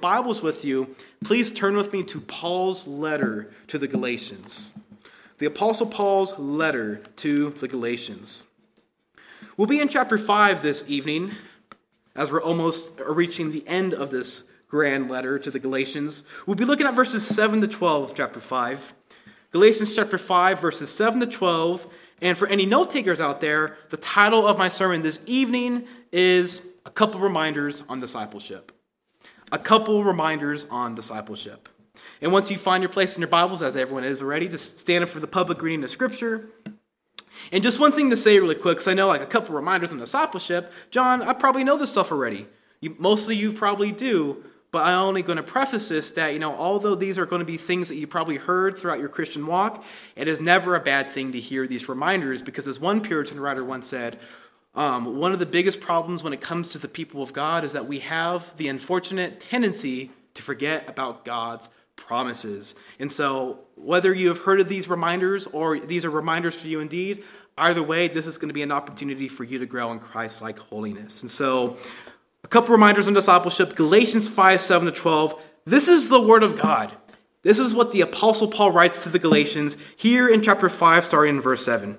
Bibles with you, please turn with me to Paul's letter to the Galatians. The Apostle Paul's letter to the Galatians. We'll be in chapter 5 this evening, as we're almost reaching the end of this grand letter to the Galatians. We'll be looking at verses 7 to 12 of chapter 5. Galatians chapter 5, verses 7 to 12. And for any note takers out there, the title of my sermon this evening is A Couple Reminders on Discipleship a couple reminders on discipleship. And once you find your place in your Bibles, as everyone is already, just stand up for the public reading of Scripture. And just one thing to say really quick, because I know like a couple reminders on discipleship. John, I probably know this stuff already. You, mostly you probably do, but I'm only going to preface this that, you know, although these are going to be things that you probably heard throughout your Christian walk, it is never a bad thing to hear these reminders because, as one Puritan writer once said, um, one of the biggest problems when it comes to the people of God is that we have the unfortunate tendency to forget about God's promises. And so, whether you have heard of these reminders or these are reminders for you indeed, either way, this is going to be an opportunity for you to grow in Christ like holiness. And so, a couple reminders on discipleship Galatians 5 7 to 12. This is the word of God. This is what the Apostle Paul writes to the Galatians here in chapter 5, starting in verse 7.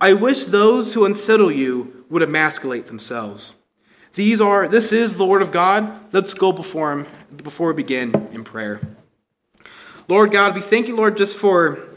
I wish those who unsettle you would emasculate themselves. These are this is the word of God. Let's go before him before we begin in prayer. Lord God, we thank you, Lord, just for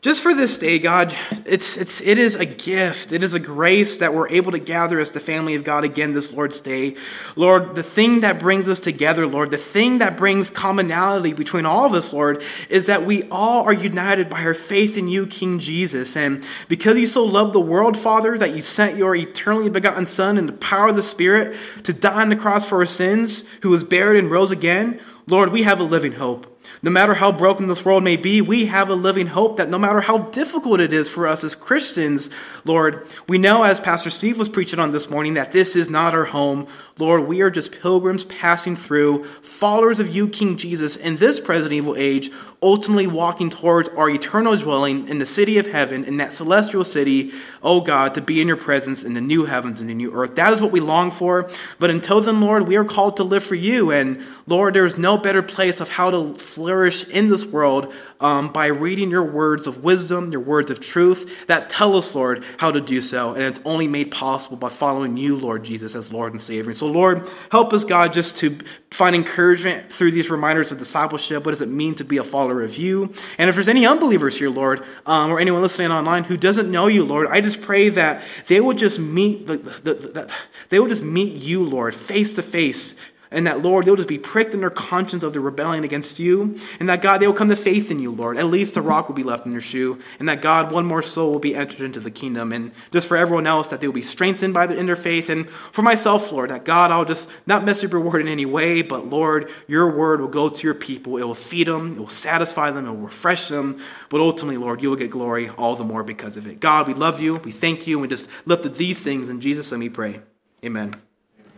just for this day, God, it's, it's, it is a gift. It is a grace that we're able to gather as the family of God again this Lord's day. Lord, the thing that brings us together, Lord, the thing that brings commonality between all of us, Lord, is that we all are united by our faith in you, King Jesus. And because you so loved the world, Father, that you sent your eternally begotten Son in the power of the Spirit to die on the cross for our sins, who was buried and rose again, Lord, we have a living hope. No matter how broken this world may be, we have a living hope that no matter how difficult it is for us as Christians, Lord, we know as Pastor Steve was preaching on this morning that this is not our home. Lord, we are just pilgrims passing through, followers of you, King Jesus, in this present evil age, ultimately walking towards our eternal dwelling in the city of heaven, in that celestial city, oh God, to be in your presence in the new heavens and the new earth. That is what we long for. But until then, Lord, we are called to live for you. And Lord, there is no better place of how to flourish in this world um, by reading your words of wisdom, your words of truth that tell us, Lord, how to do so. And it's only made possible by following you, Lord Jesus, as Lord and Savior. So, Lord, help us, God, just to find encouragement through these reminders of discipleship. What does it mean to be a follower of you? And if there's any unbelievers here, Lord, um, or anyone listening online who doesn't know you, Lord, I just pray that they will just meet the, the, the, they will just meet you, Lord, face to face and that, Lord, they'll just be pricked in their conscience of their rebellion against you. And that, God, they will come to faith in you, Lord. At least a rock will be left in their shoe. And that, God, one more soul will be entered into the kingdom. And just for everyone else, that they will be strengthened by the, inner faith. And for myself, Lord, that, God, I'll just not mess up your word in any way, but, Lord, your word will go to your people. It will feed them, it will satisfy them, it will refresh them. But ultimately, Lord, you will get glory all the more because of it. God, we love you. We thank you. And we just lift up these things in Jesus' name we pray. Amen.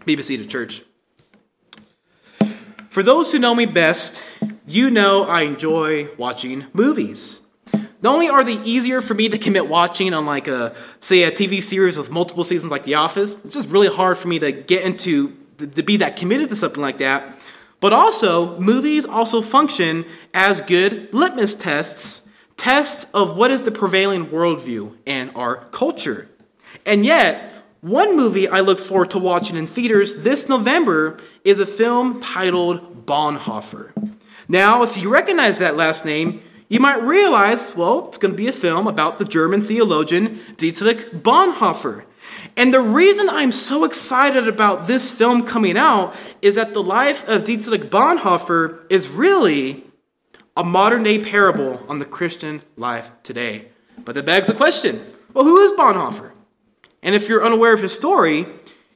Be seated, church. For those who know me best, you know I enjoy watching movies. Not only are they easier for me to commit watching on like a say a TV series with multiple seasons like The Office, it's just really hard for me to get into to be that committed to something like that. But also, movies also function as good litmus tests, tests of what is the prevailing worldview in our culture. And yet, one movie I look forward to watching in theaters this November is a film titled Bonhoeffer. Now, if you recognize that last name, you might realize, well, it's going to be a film about the German theologian Dietrich Bonhoeffer. And the reason I'm so excited about this film coming out is that the life of Dietrich Bonhoeffer is really a modern day parable on the Christian life today. But that begs the question well, who is Bonhoeffer? And if you're unaware of his story,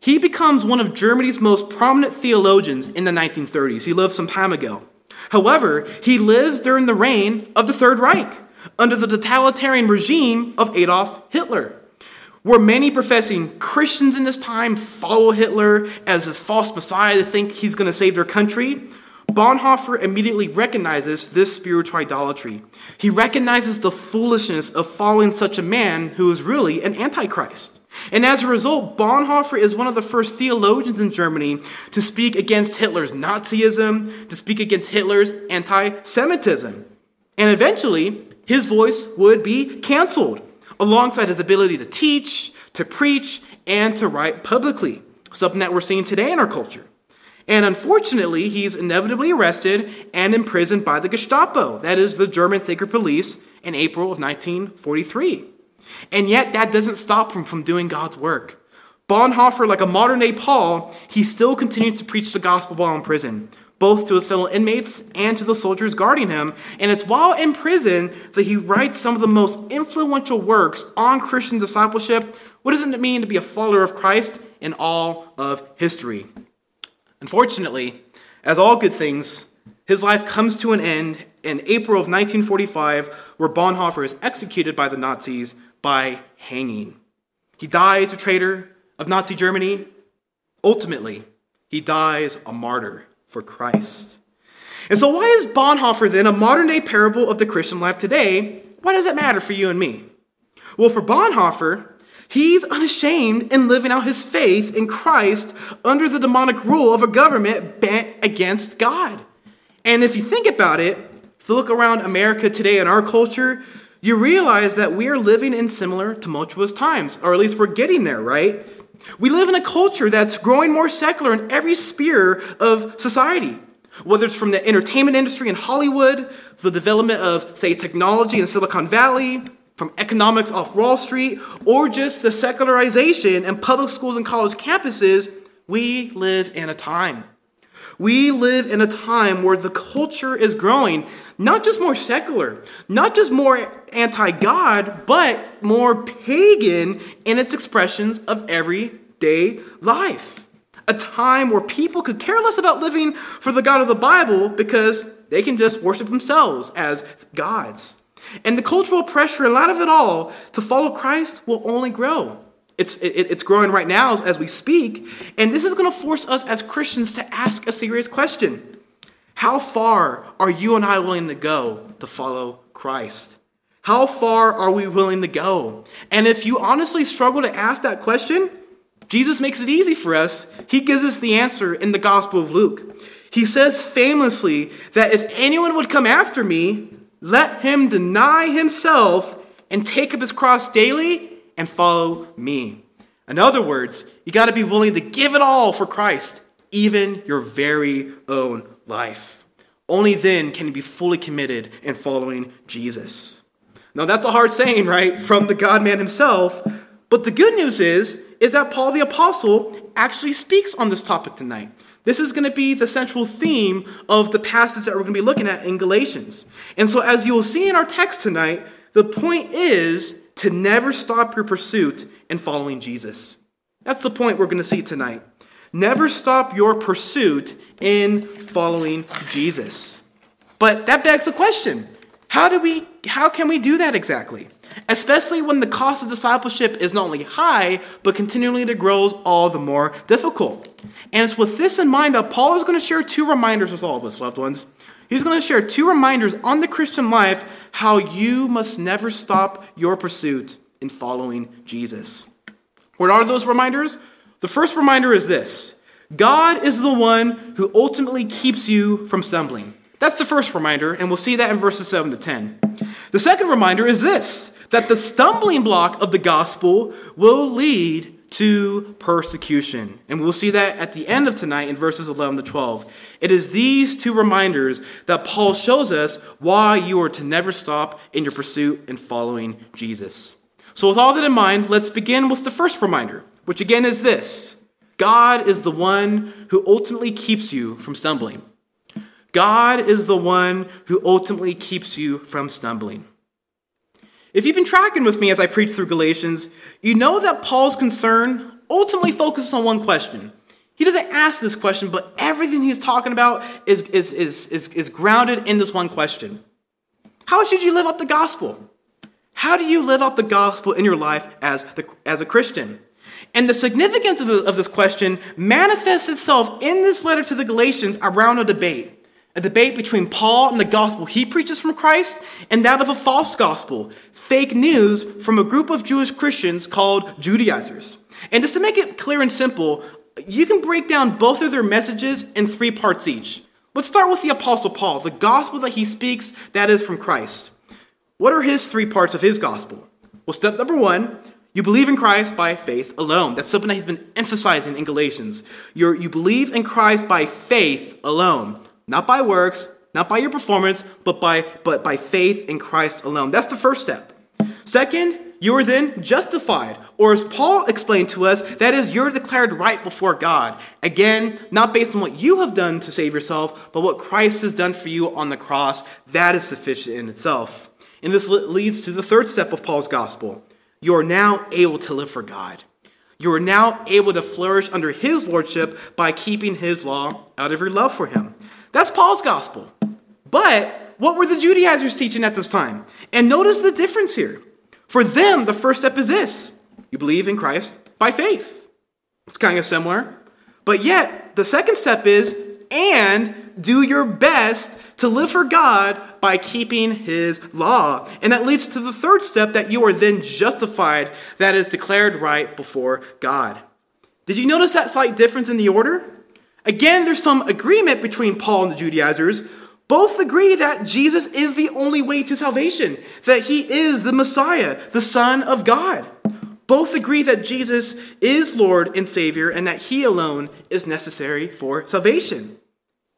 he becomes one of Germany's most prominent theologians in the 1930s. He lived some time ago. However, he lives during the reign of the Third Reich, under the totalitarian regime of Adolf Hitler. Where many professing Christians in this time follow Hitler as his false messiah, they think he's going to save their country. Bonhoeffer immediately recognizes this spiritual idolatry. He recognizes the foolishness of following such a man who is really an antichrist. And as a result, Bonhoeffer is one of the first theologians in Germany to speak against Hitler's Nazism, to speak against Hitler's anti Semitism. And eventually, his voice would be canceled, alongside his ability to teach, to preach, and to write publicly, something that we're seeing today in our culture. And unfortunately, he's inevitably arrested and imprisoned by the Gestapo, that is, the German secret police, in April of 1943. And yet, that doesn't stop him from doing God's work. Bonhoeffer, like a modern day Paul, he still continues to preach the gospel while in prison, both to his fellow inmates and to the soldiers guarding him. And it's while in prison that he writes some of the most influential works on Christian discipleship. What does it mean to be a follower of Christ in all of history? Unfortunately, as all good things, his life comes to an end in April of 1945, where Bonhoeffer is executed by the Nazis by hanging. He dies a traitor of Nazi Germany. Ultimately, he dies a martyr for Christ. And so, why is Bonhoeffer then a modern day parable of the Christian life today? Why does it matter for you and me? Well, for Bonhoeffer, He's unashamed in living out his faith in Christ under the demonic rule of a government bent against God. And if you think about it, if you look around America today in our culture, you realize that we are living in similar tumultuous times, or at least we're getting there, right? We live in a culture that's growing more secular in every sphere of society. Whether it's from the entertainment industry in Hollywood, the development of, say, technology in Silicon Valley, from economics off Wall Street, or just the secularization in public schools and college campuses, we live in a time. We live in a time where the culture is growing, not just more secular, not just more anti God, but more pagan in its expressions of everyday life. A time where people could care less about living for the God of the Bible because they can just worship themselves as gods. And the cultural pressure, a lot of it all, to follow Christ will only grow. It's, it, it's growing right now as, as we speak. And this is going to force us as Christians to ask a serious question How far are you and I willing to go to follow Christ? How far are we willing to go? And if you honestly struggle to ask that question, Jesus makes it easy for us. He gives us the answer in the Gospel of Luke. He says famously that if anyone would come after me, let him deny himself and take up his cross daily and follow me. In other words, you got to be willing to give it all for Christ, even your very own life. Only then can you be fully committed in following Jesus. Now that's a hard saying, right, from the God man himself. But the good news is, is that Paul the Apostle actually speaks on this topic tonight. This is going to be the central theme of the passage that we're going to be looking at in Galatians. And so, as you will see in our text tonight, the point is to never stop your pursuit in following Jesus. That's the point we're going to see tonight. Never stop your pursuit in following Jesus. But that begs a question how, do we, how can we do that exactly? especially when the cost of discipleship is not only high, but continually to grows all the more difficult. And it's with this in mind that Paul is going to share two reminders with all of us, loved ones. He's going to share two reminders on the Christian life how you must never stop your pursuit in following Jesus. What are those reminders? The first reminder is this God is the one who ultimately keeps you from stumbling. That's the first reminder, and we'll see that in verses 7 to 10. The second reminder is this that the stumbling block of the gospel will lead to persecution. And we'll see that at the end of tonight in verses 11 to 12. It is these two reminders that Paul shows us why you are to never stop in your pursuit and following Jesus. So, with all that in mind, let's begin with the first reminder, which again is this God is the one who ultimately keeps you from stumbling. God is the one who ultimately keeps you from stumbling. If you've been tracking with me as I preach through Galatians, you know that Paul's concern ultimately focuses on one question He doesn't ask this question, but everything he's talking about is, is, is, is, is grounded in this one question How should you live out the gospel? How do you live out the gospel in your life as, the, as a Christian? And the significance of, the, of this question manifests itself in this letter to the Galatians around a debate. A debate between Paul and the gospel he preaches from Christ and that of a false gospel, fake news from a group of Jewish Christians called Judaizers. And just to make it clear and simple, you can break down both of their messages in three parts each. Let's start with the Apostle Paul, the gospel that he speaks that is from Christ. What are his three parts of his gospel? Well, step number one, you believe in Christ by faith alone. That's something that he's been emphasizing in Galatians. You're, you believe in Christ by faith alone, not by works, not by your performance, but by, but by faith in Christ alone. That's the first step. Second, you are then justified. Or as Paul explained to us, that is, you're declared right before God. Again, not based on what you have done to save yourself, but what Christ has done for you on the cross. That is sufficient in itself. And this leads to the third step of Paul's gospel. You are now able to live for God. You are now able to flourish under his lordship by keeping his law out of your love for him. That's Paul's gospel. But what were the Judaizers teaching at this time? And notice the difference here. For them, the first step is this you believe in Christ by faith. It's kind of similar. But yet, the second step is, and do your best to live for God by keeping his law. And that leads to the third step that you are then justified, that is declared right before God. Did you notice that slight difference in the order? Again, there's some agreement between Paul and the Judaizers. Both agree that Jesus is the only way to salvation, that he is the Messiah, the Son of God. Both agree that Jesus is Lord and Savior and that he alone is necessary for salvation.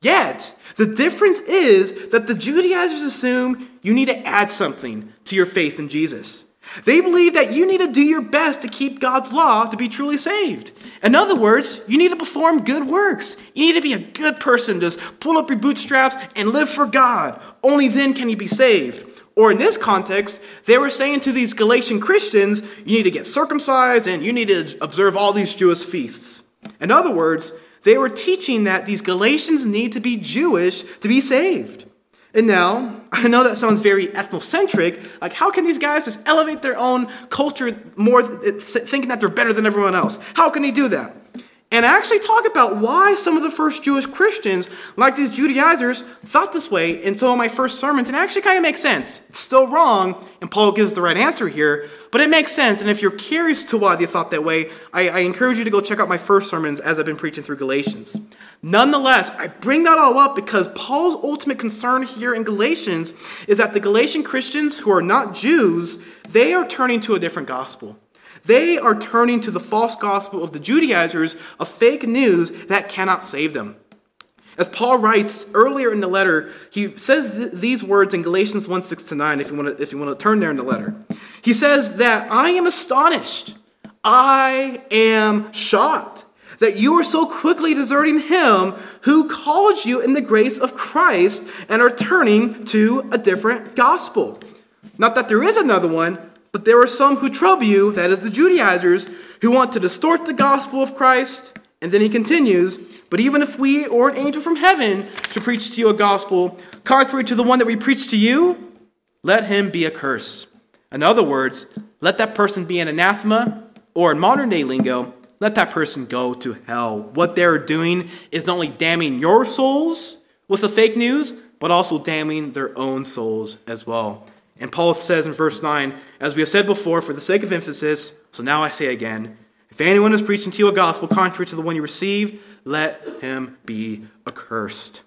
Yet, the difference is that the Judaizers assume you need to add something to your faith in Jesus. They believe that you need to do your best to keep God's law to be truly saved. In other words, you need to perform good works. You need to be a good person, just pull up your bootstraps and live for God. Only then can you be saved. Or in this context, they were saying to these Galatian Christians, you need to get circumcised and you need to observe all these Jewish feasts. In other words, they were teaching that these Galatians need to be Jewish to be saved. And now, I know that sounds very ethnocentric. Like, how can these guys just elevate their own culture more, thinking that they're better than everyone else? How can he do that? And actually talk about why some of the first Jewish Christians, like these Judaizers, thought this way in some of my first sermons. And actually kind of makes sense. It's still wrong, and Paul gives the right answer here, but it makes sense. And if you're curious to why they thought that way, I, I encourage you to go check out my first sermons as I've been preaching through Galatians. Nonetheless, I bring that all up because Paul's ultimate concern here in Galatians is that the Galatian Christians who are not Jews, they are turning to a different gospel. They are turning to the false gospel of the Judaizers of fake news that cannot save them. As Paul writes earlier in the letter, he says th- these words in Galatians 1 6 to 9, if you, want to, if you want to turn there in the letter. He says that I am astonished, I am shocked that you are so quickly deserting him who called you in the grace of Christ and are turning to a different gospel. Not that there is another one, but there are some who trouble you, that is the Judaizers, who want to distort the gospel of Christ. And then he continues, But even if we or an angel from heaven should preach to you a gospel contrary to the one that we preach to you, let him be accursed. In other words, let that person be an anathema, or in modern day lingo, let that person go to hell. What they're doing is not only damning your souls with the fake news, but also damning their own souls as well. And Paul says in verse 9, as we have said before, for the sake of emphasis, so now I say again, if anyone is preaching to you a gospel contrary to the one you received, let him be accursed.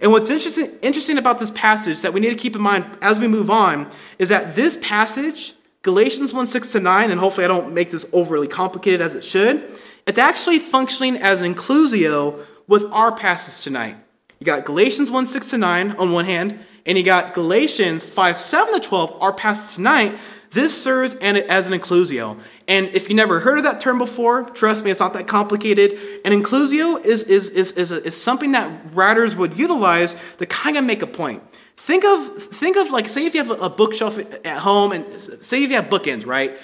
And what's interesting, interesting about this passage that we need to keep in mind as we move on is that this passage, Galatians 1 6 to 9, and hopefully I don't make this overly complicated as it should, it's actually functioning as an inclusio with our passage tonight. You got Galatians 1 6 to 9 on one hand, and you got Galatians 5 7 to 12, our passage tonight. This serves as an inclusio. And if you never heard of that term before, trust me, it's not that complicated. An inclusio is, is, is, is, is something that writers would utilize to kind of make a point. Think of, think of like, say if you have a bookshelf at home, and say if you have bookends, right?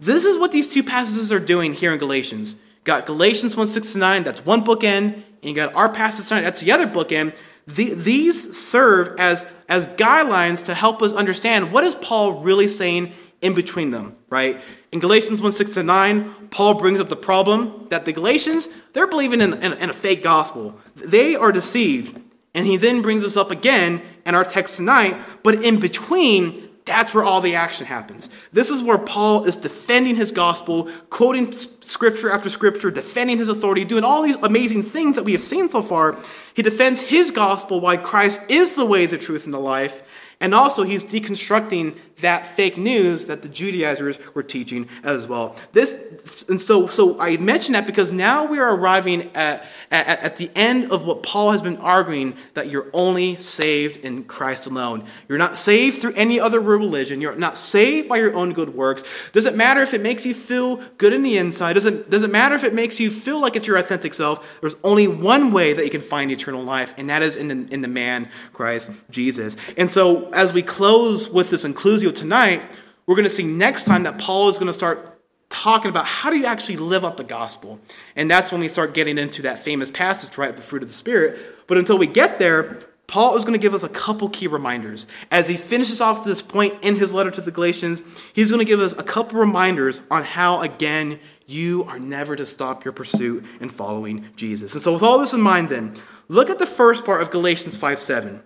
This is what these two passages are doing here in Galatians. got Galatians 1 6 to 9, that's one bookend, and you got our passage tonight, that's the other bookend. The, these serve as, as guidelines to help us understand what is Paul really saying in between them, right? In Galatians 1 6 to 9, Paul brings up the problem that the Galatians, they're believing in, in, in, a fake gospel. They are deceived. And he then brings us up again in our text tonight, but in between, that's where all the action happens. This is where Paul is defending his gospel, quoting scripture after scripture, defending his authority, doing all these amazing things that we have seen so far. He defends his gospel, why Christ is the way, the truth, and the life. And also, he's deconstructing that fake news that the Judaizers were teaching as well. This, and so, so I mention that because now we are arriving at, at, at the end of what Paul has been arguing that you're only saved in Christ alone. You're not saved through any other religion. You're not saved by your own good works. Does it matter if it makes you feel good in the inside? Doesn't, does it matter if it makes you feel like it's your authentic self? There's only one way that you can find eternal life, and that is in the, in the man, Christ Jesus. And so, as we close with this tonight, we're going to see next time that Paul is going to start talking about how do you actually live out the gospel. And that's when we start getting into that famous passage, right? The fruit of the Spirit. But until we get there, Paul is going to give us a couple key reminders. As he finishes off this point in his letter to the Galatians, he's going to give us a couple reminders on how, again, you are never to stop your pursuit in following Jesus. And so, with all this in mind, then, look at the first part of Galatians 5 7.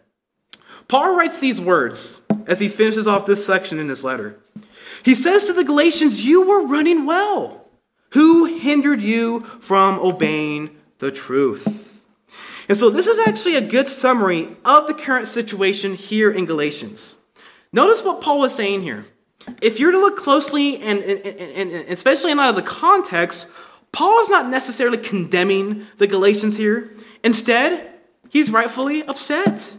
Paul writes these words as he finishes off this section in his letter. He says to the Galatians, You were running well. Who hindered you from obeying the truth? And so, this is actually a good summary of the current situation here in Galatians. Notice what Paul is saying here. If you're to look closely, and, and, and, especially in light of the context, Paul is not necessarily condemning the Galatians here. Instead, he's rightfully upset.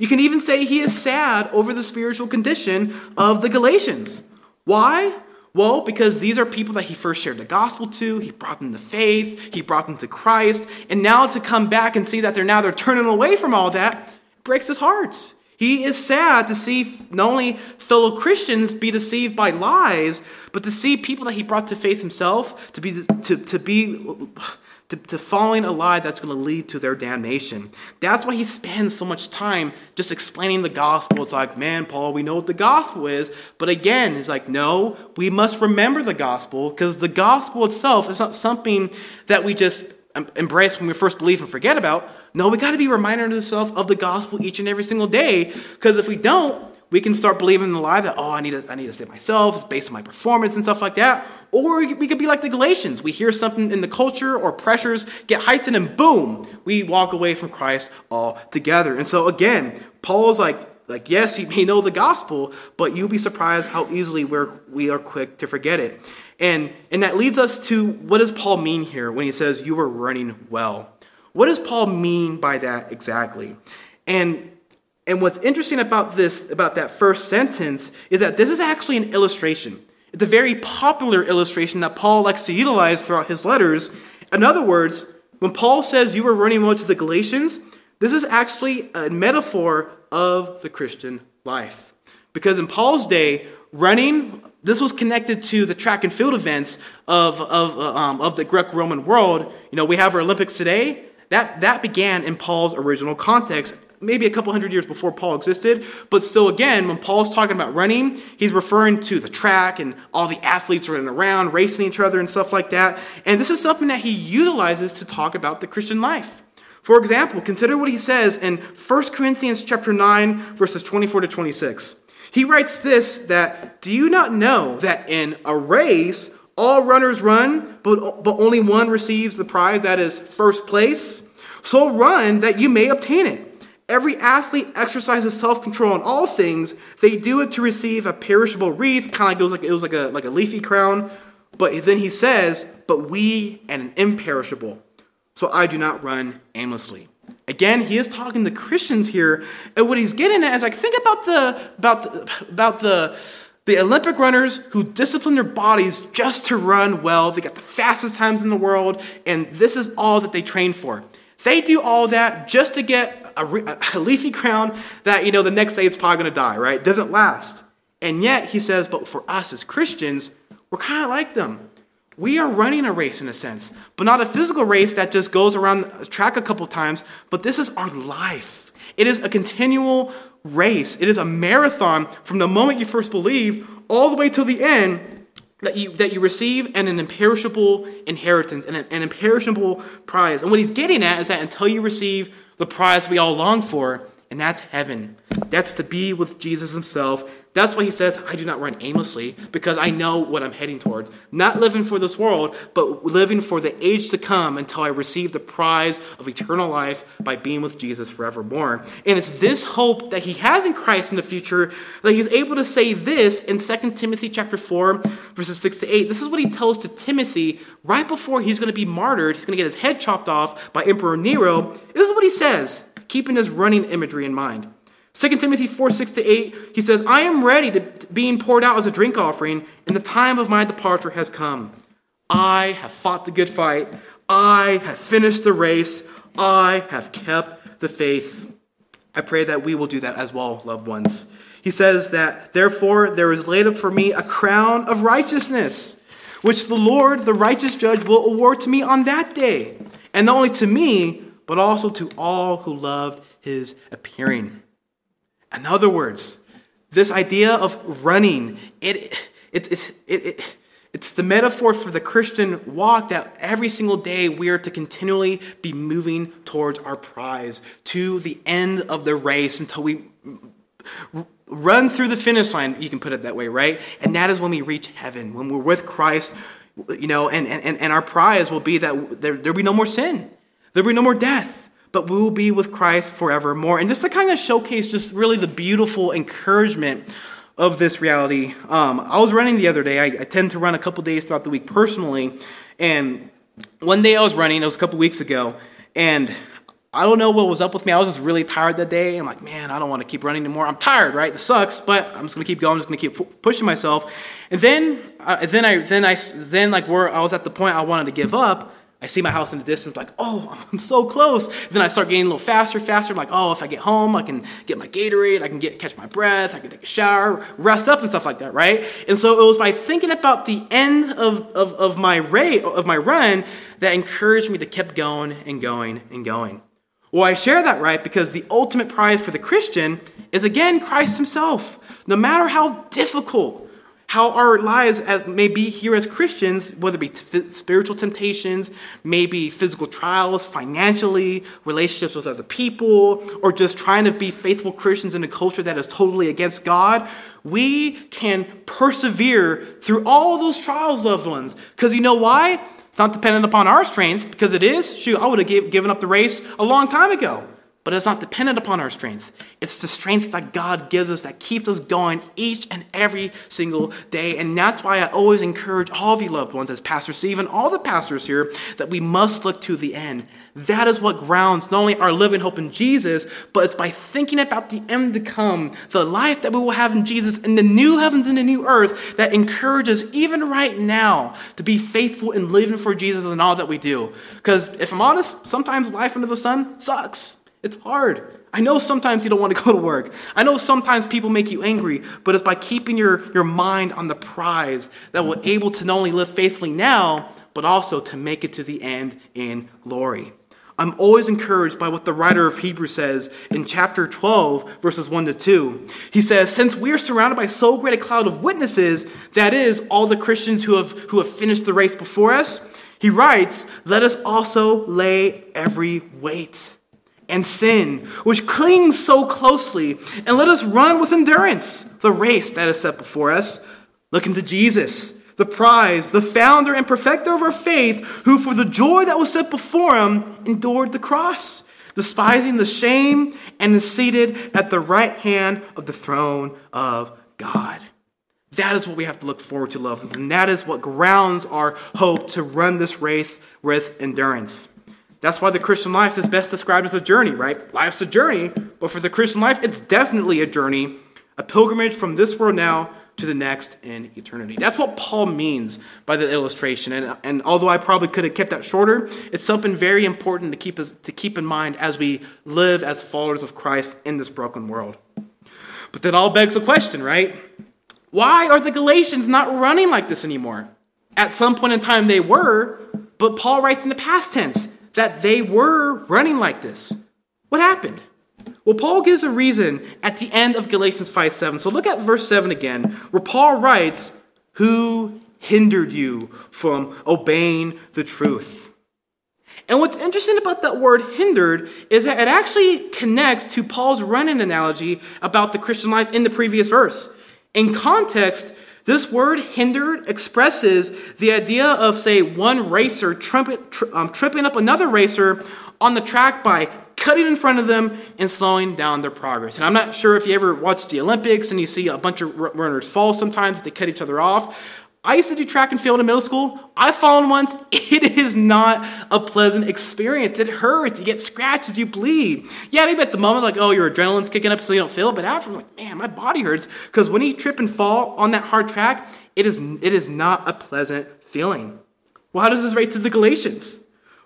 You can even say he is sad over the spiritual condition of the Galatians. Why? Well, because these are people that he first shared the gospel to, he brought them to faith, he brought them to Christ, and now to come back and see that they're now they're turning away from all that breaks his heart. He is sad to see not only fellow Christians be deceived by lies, but to see people that he brought to faith himself to be to, to be to, to following a lie that's going to lead to their damnation. That's why he spends so much time just explaining the gospel. It's like, man, Paul, we know what the gospel is. But again, he's like, no, we must remember the gospel because the gospel itself is not something that we just embrace when we first believe and forget about. No, we got to be reminding ourselves of the gospel each and every single day because if we don't, we can start believing in the lie that, oh, I need to, I need to save myself. It's based on my performance and stuff like that. Or we could be like the Galatians. We hear something in the culture or pressures get heightened and boom, we walk away from Christ altogether. And so again, Paul's like, like yes, you may know the gospel, but you'll be surprised how easily we're, we are quick to forget it. And, and that leads us to what does Paul mean here when he says you were running well? What does Paul mean by that exactly? And and what's interesting about this, about that first sentence, is that this is actually an illustration. It's a very popular illustration that Paul likes to utilize throughout his letters. In other words, when Paul says you were running well to the Galatians, this is actually a metaphor of the Christian life. Because in Paul's day, running, this was connected to the track and field events of, of, uh, um, of the Greco Roman world. You know, we have our Olympics today. That, that began in Paul's original context maybe a couple hundred years before Paul existed. But still, again, when Paul's talking about running, he's referring to the track and all the athletes running around, racing each other, and stuff like that. And this is something that he utilizes to talk about the Christian life. For example, consider what he says in 1 Corinthians chapter 9, verses 24 to 26. He writes this that do you not know that in a race all runners run, but, but only one receives the prize that is first place? So run that you may obtain it. Every athlete exercises self-control in all things. They do it to receive a perishable wreath, kind of like it was like it was like a like a leafy crown. But then he says, "But we and an imperishable." So I do not run aimlessly. Again, he is talking to Christians here, and what he's getting at is like think about the about the, about the the Olympic runners who discipline their bodies just to run well. They got the fastest times in the world, and this is all that they train for. They do all that just to get a, a leafy crown that, you know, the next day it's probably going to die, right? It doesn't last. And yet, he says, but for us as Christians, we're kind of like them. we are running a race in a sense, but not a physical race that just goes around the track a couple times, but this is our life. It is a continual race. It is a marathon from the moment you first believe all the way to the end that you, that you receive and an imperishable inheritance and an, an imperishable prize. And what he's getting at is that until you receive the prize we all long for, and that's heaven. That's to be with Jesus himself that's why he says, I do not run aimlessly, because I know what I'm heading towards. Not living for this world, but living for the age to come until I receive the prize of eternal life by being with Jesus forevermore. And it's this hope that he has in Christ in the future that he's able to say this in 2 Timothy chapter 4, verses 6 to 8. This is what he tells to Timothy right before he's going to be martyred. He's going to get his head chopped off by Emperor Nero. This is what he says, keeping his running imagery in mind. 2 Timothy 4 6 to 8, he says, I am ready to being poured out as a drink offering, and the time of my departure has come. I have fought the good fight. I have finished the race. I have kept the faith. I pray that we will do that as well, loved ones. He says that, therefore, there is laid up for me a crown of righteousness, which the Lord, the righteous judge, will award to me on that day. And not only to me, but also to all who loved his appearing. In other words, this idea of running, it, it, it, it, it's the metaphor for the Christian walk that every single day we are to continually be moving towards our prize, to the end of the race until we run through the finish line, you can put it that way, right? And that is when we reach heaven, when we're with Christ, you know, and, and, and our prize will be that there, there'll be no more sin, there'll be no more death but we will be with Christ forevermore. And just to kind of showcase just really the beautiful encouragement of this reality, um, I was running the other day. I, I, tend to run a couple days throughout the week personally. And one day I was running, it was a couple weeks ago, and I don't know what was up with me. I was just really tired that day. I'm like, man, I don't want to keep running anymore. I'm tired, right? This sucks, but I'm just gonna keep going. I'm just gonna keep pushing myself. And then, uh, then I, then I, then like where I was at the point I wanted to give up. I see my house in the distance, like, oh, I'm so close. Then I start getting a little faster, faster. I'm like, oh, if I get home, I can get my Gatorade, I can get catch my breath, I can take a shower, rest up, and stuff like that, right? And so it was by thinking about the end of, of, of my rate of my run that encouraged me to keep going and going and going. Well, I share that right because the ultimate prize for the Christian is again Christ Himself. No matter how difficult how our lives as, may be here as Christians, whether it be t- spiritual temptations, maybe physical trials, financially, relationships with other people, or just trying to be faithful Christians in a culture that is totally against God, we can persevere through all those trials, loved ones. Because you know why? It's not dependent upon our strength, because it is. Shoot, I would have given up the race a long time ago but it's not dependent upon our strength. It's the strength that God gives us that keeps us going each and every single day. And that's why I always encourage all of you loved ones, as Pastor Steve and all the pastors here, that we must look to the end. That is what grounds not only our living hope in Jesus, but it's by thinking about the end to come, the life that we will have in Jesus, in the new heavens and the new earth, that encourages even right now to be faithful in living for Jesus in all that we do. Because if I'm honest, sometimes life under the sun sucks. It's hard. I know sometimes you don't want to go to work. I know sometimes people make you angry, but it's by keeping your, your mind on the prize that we're able to not only live faithfully now, but also to make it to the end in glory. I'm always encouraged by what the writer of Hebrews says in chapter 12, verses 1 to 2. He says, Since we are surrounded by so great a cloud of witnesses, that is, all the Christians who have, who have finished the race before us, he writes, Let us also lay every weight and sin, which clings so closely, and let us run with endurance the race that is set before us. Looking to Jesus, the prize, the founder and perfecter of our faith, who for the joy that was set before him endured the cross, despising the shame, and is seated at the right hand of the throne of God. That is what we have to look forward to, loved ones, and that is what grounds our hope to run this race with endurance. That's why the Christian life is best described as a journey, right? Life's a journey, but for the Christian life, it's definitely a journey, a pilgrimage from this world now to the next in eternity. That's what Paul means by the illustration. And, and although I probably could have kept that shorter, it's something very important to keep, us, to keep in mind as we live as followers of Christ in this broken world. But that all begs a question, right? Why are the Galatians not running like this anymore? At some point in time, they were, but Paul writes in the past tense that they were running like this. What happened? Well, Paul gives a reason at the end of Galatians 5 7. So look at verse 7 again, where Paul writes, Who hindered you from obeying the truth? And what's interesting about that word hindered is that it actually connects to Paul's running analogy about the Christian life in the previous verse. In context, this word hindered expresses the idea of, say, one racer tri- um, tripping up another racer on the track by cutting in front of them and slowing down their progress. And I'm not sure if you ever watch the Olympics and you see a bunch of runners fall sometimes, they cut each other off. I used to do track and field in middle school. I've fallen once. It is not a pleasant experience. It hurts. You get scratches, you bleed. Yeah, maybe at the moment, like, oh, your adrenaline's kicking up so you don't feel it. But after, like, man, my body hurts. Because when you trip and fall on that hard track, it is, it is not a pleasant feeling. Well, how does this relate to the Galatians?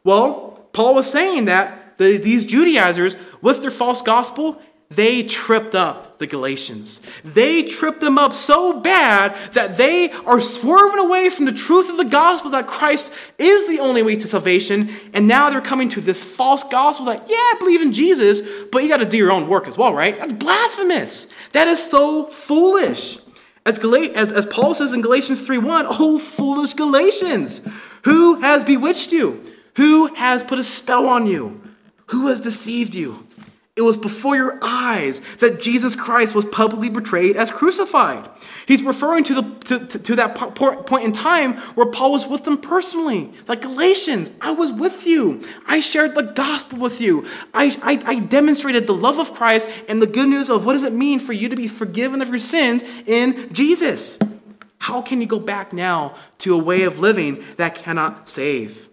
Well, Paul was saying that the, these Judaizers, with their false gospel, they tripped up the Galatians. They tripped them up so bad that they are swerving away from the truth of the gospel that Christ is the only way to salvation. And now they're coming to this false gospel that, yeah, I believe in Jesus, but you got to do your own work as well, right? That's blasphemous. That is so foolish. As, Gal- as, as Paul says in Galatians 3:1, oh foolish Galatians, who has bewitched you? Who has put a spell on you? Who has deceived you? It was before your eyes that Jesus Christ was publicly betrayed as crucified. He's referring to, the, to, to, to, that point in time where Paul was with them personally. It's like Galatians, I was with you. I shared the gospel with you. I, I, I demonstrated the love of Christ and the good news of what does it mean for you to be forgiven of your sins in Jesus. How can you go back now to a way of living that cannot save?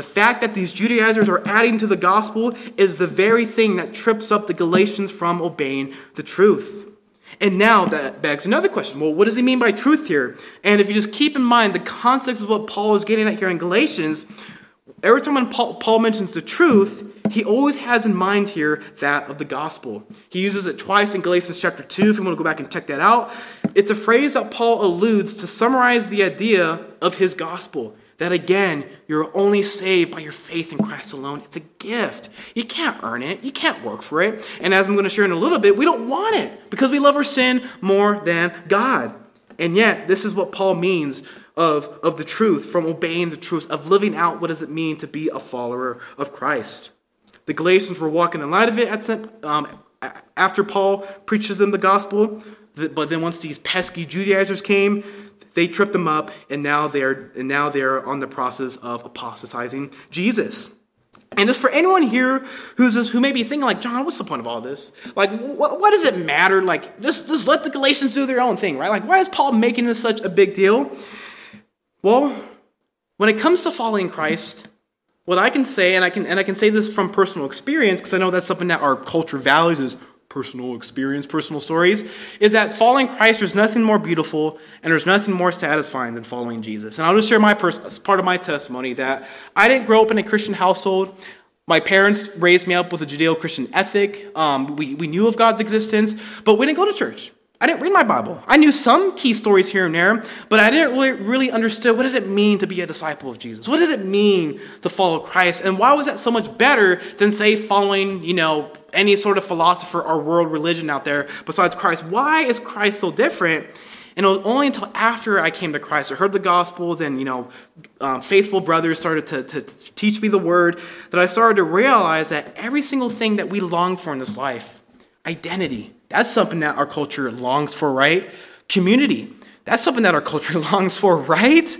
The fact that these Judaizers are adding to the gospel is the very thing that trips up the Galatians from obeying the truth. And now that begs another question. Well, what does he mean by truth here? And if you just keep in mind the context of what Paul is getting at here in Galatians, every time when Paul, Paul mentions the truth, he always has in mind here that of the gospel. He uses it twice in Galatians chapter 2, if you want to go back and check that out. It's a phrase that Paul alludes to summarize the idea of his gospel that again, you're only saved by your faith in Christ alone. It's a gift. You can't earn it, you can't work for it. And as I'm going to share in a little bit, we don't want it because we love our sin more than God. And yet, this is what Paul means of, of the truth, from obeying the truth, of living out what does it mean to be a follower of Christ. The Galatians were walking in light of it at, um, after Paul preaches them the gospel. But then once these pesky Judaizers came, they tripped them up, and now they're and now they're on the process of apostatizing Jesus. And as for anyone here who's who may be thinking like, John, what's the point of all this? Like, what, what does it matter? Like, just just let the Galatians do their own thing, right? Like, why is Paul making this such a big deal? Well, when it comes to following Christ, what I can say, and I can and I can say this from personal experience, because I know that's something that our culture values is personal experience, personal stories, is that following Christ, there's nothing more beautiful and there's nothing more satisfying than following Jesus. And I'll just share my pers- part of my testimony that I didn't grow up in a Christian household. My parents raised me up with a Judeo Christian ethic. Um, we, we knew of God's existence, but we didn't go to church. I didn't read my Bible. I knew some key stories here and there, but I didn't really, really understand what did it mean to be a disciple of Jesus? What did it mean to follow Christ? And why was that so much better than, say, following, you know, any sort of philosopher or world religion out there besides Christ? Why is Christ so different? And it was only until after I came to Christ, I heard the gospel, then, you know, um, faithful brothers started to, to, to teach me the word, that I started to realize that every single thing that we long for in this life, identity, that's something that our culture longs for, right? Community. That's something that our culture longs for, right?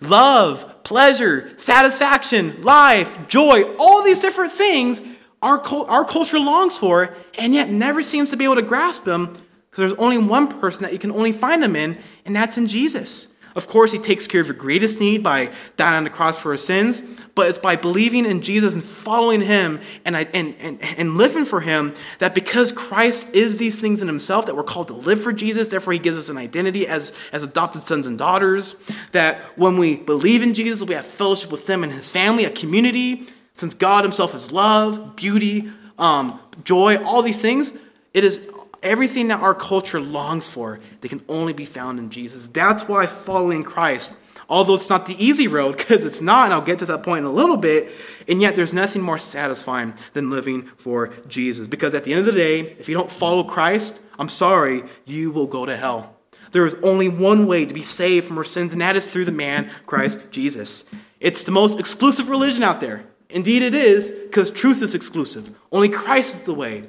Love, pleasure, satisfaction, life, joy, all these different things our, our culture longs for and yet never seems to be able to grasp them because there's only one person that you can only find them in, and that's in Jesus. Of course, he takes care of your greatest need by dying on the cross for our sins, but it's by believing in Jesus and following him and, and, and, and living for him that because Christ is these things in himself, that we're called to live for Jesus, therefore he gives us an identity as, as adopted sons and daughters, that when we believe in Jesus, we have fellowship with him and his family, a community, since God himself is love, beauty, um, joy, all these things, it is Everything that our culture longs for, they can only be found in Jesus. That's why following Christ Although it's not the easy road, because it's not, and I'll get to that point in a little bit, and yet there's nothing more satisfying than living for Jesus. Because at the end of the day, if you don't follow Christ, I'm sorry, you will go to hell. There is only one way to be saved from our sins, and that is through the man, Christ Jesus. It's the most exclusive religion out there. Indeed, it is, because truth is exclusive. Only Christ is the way.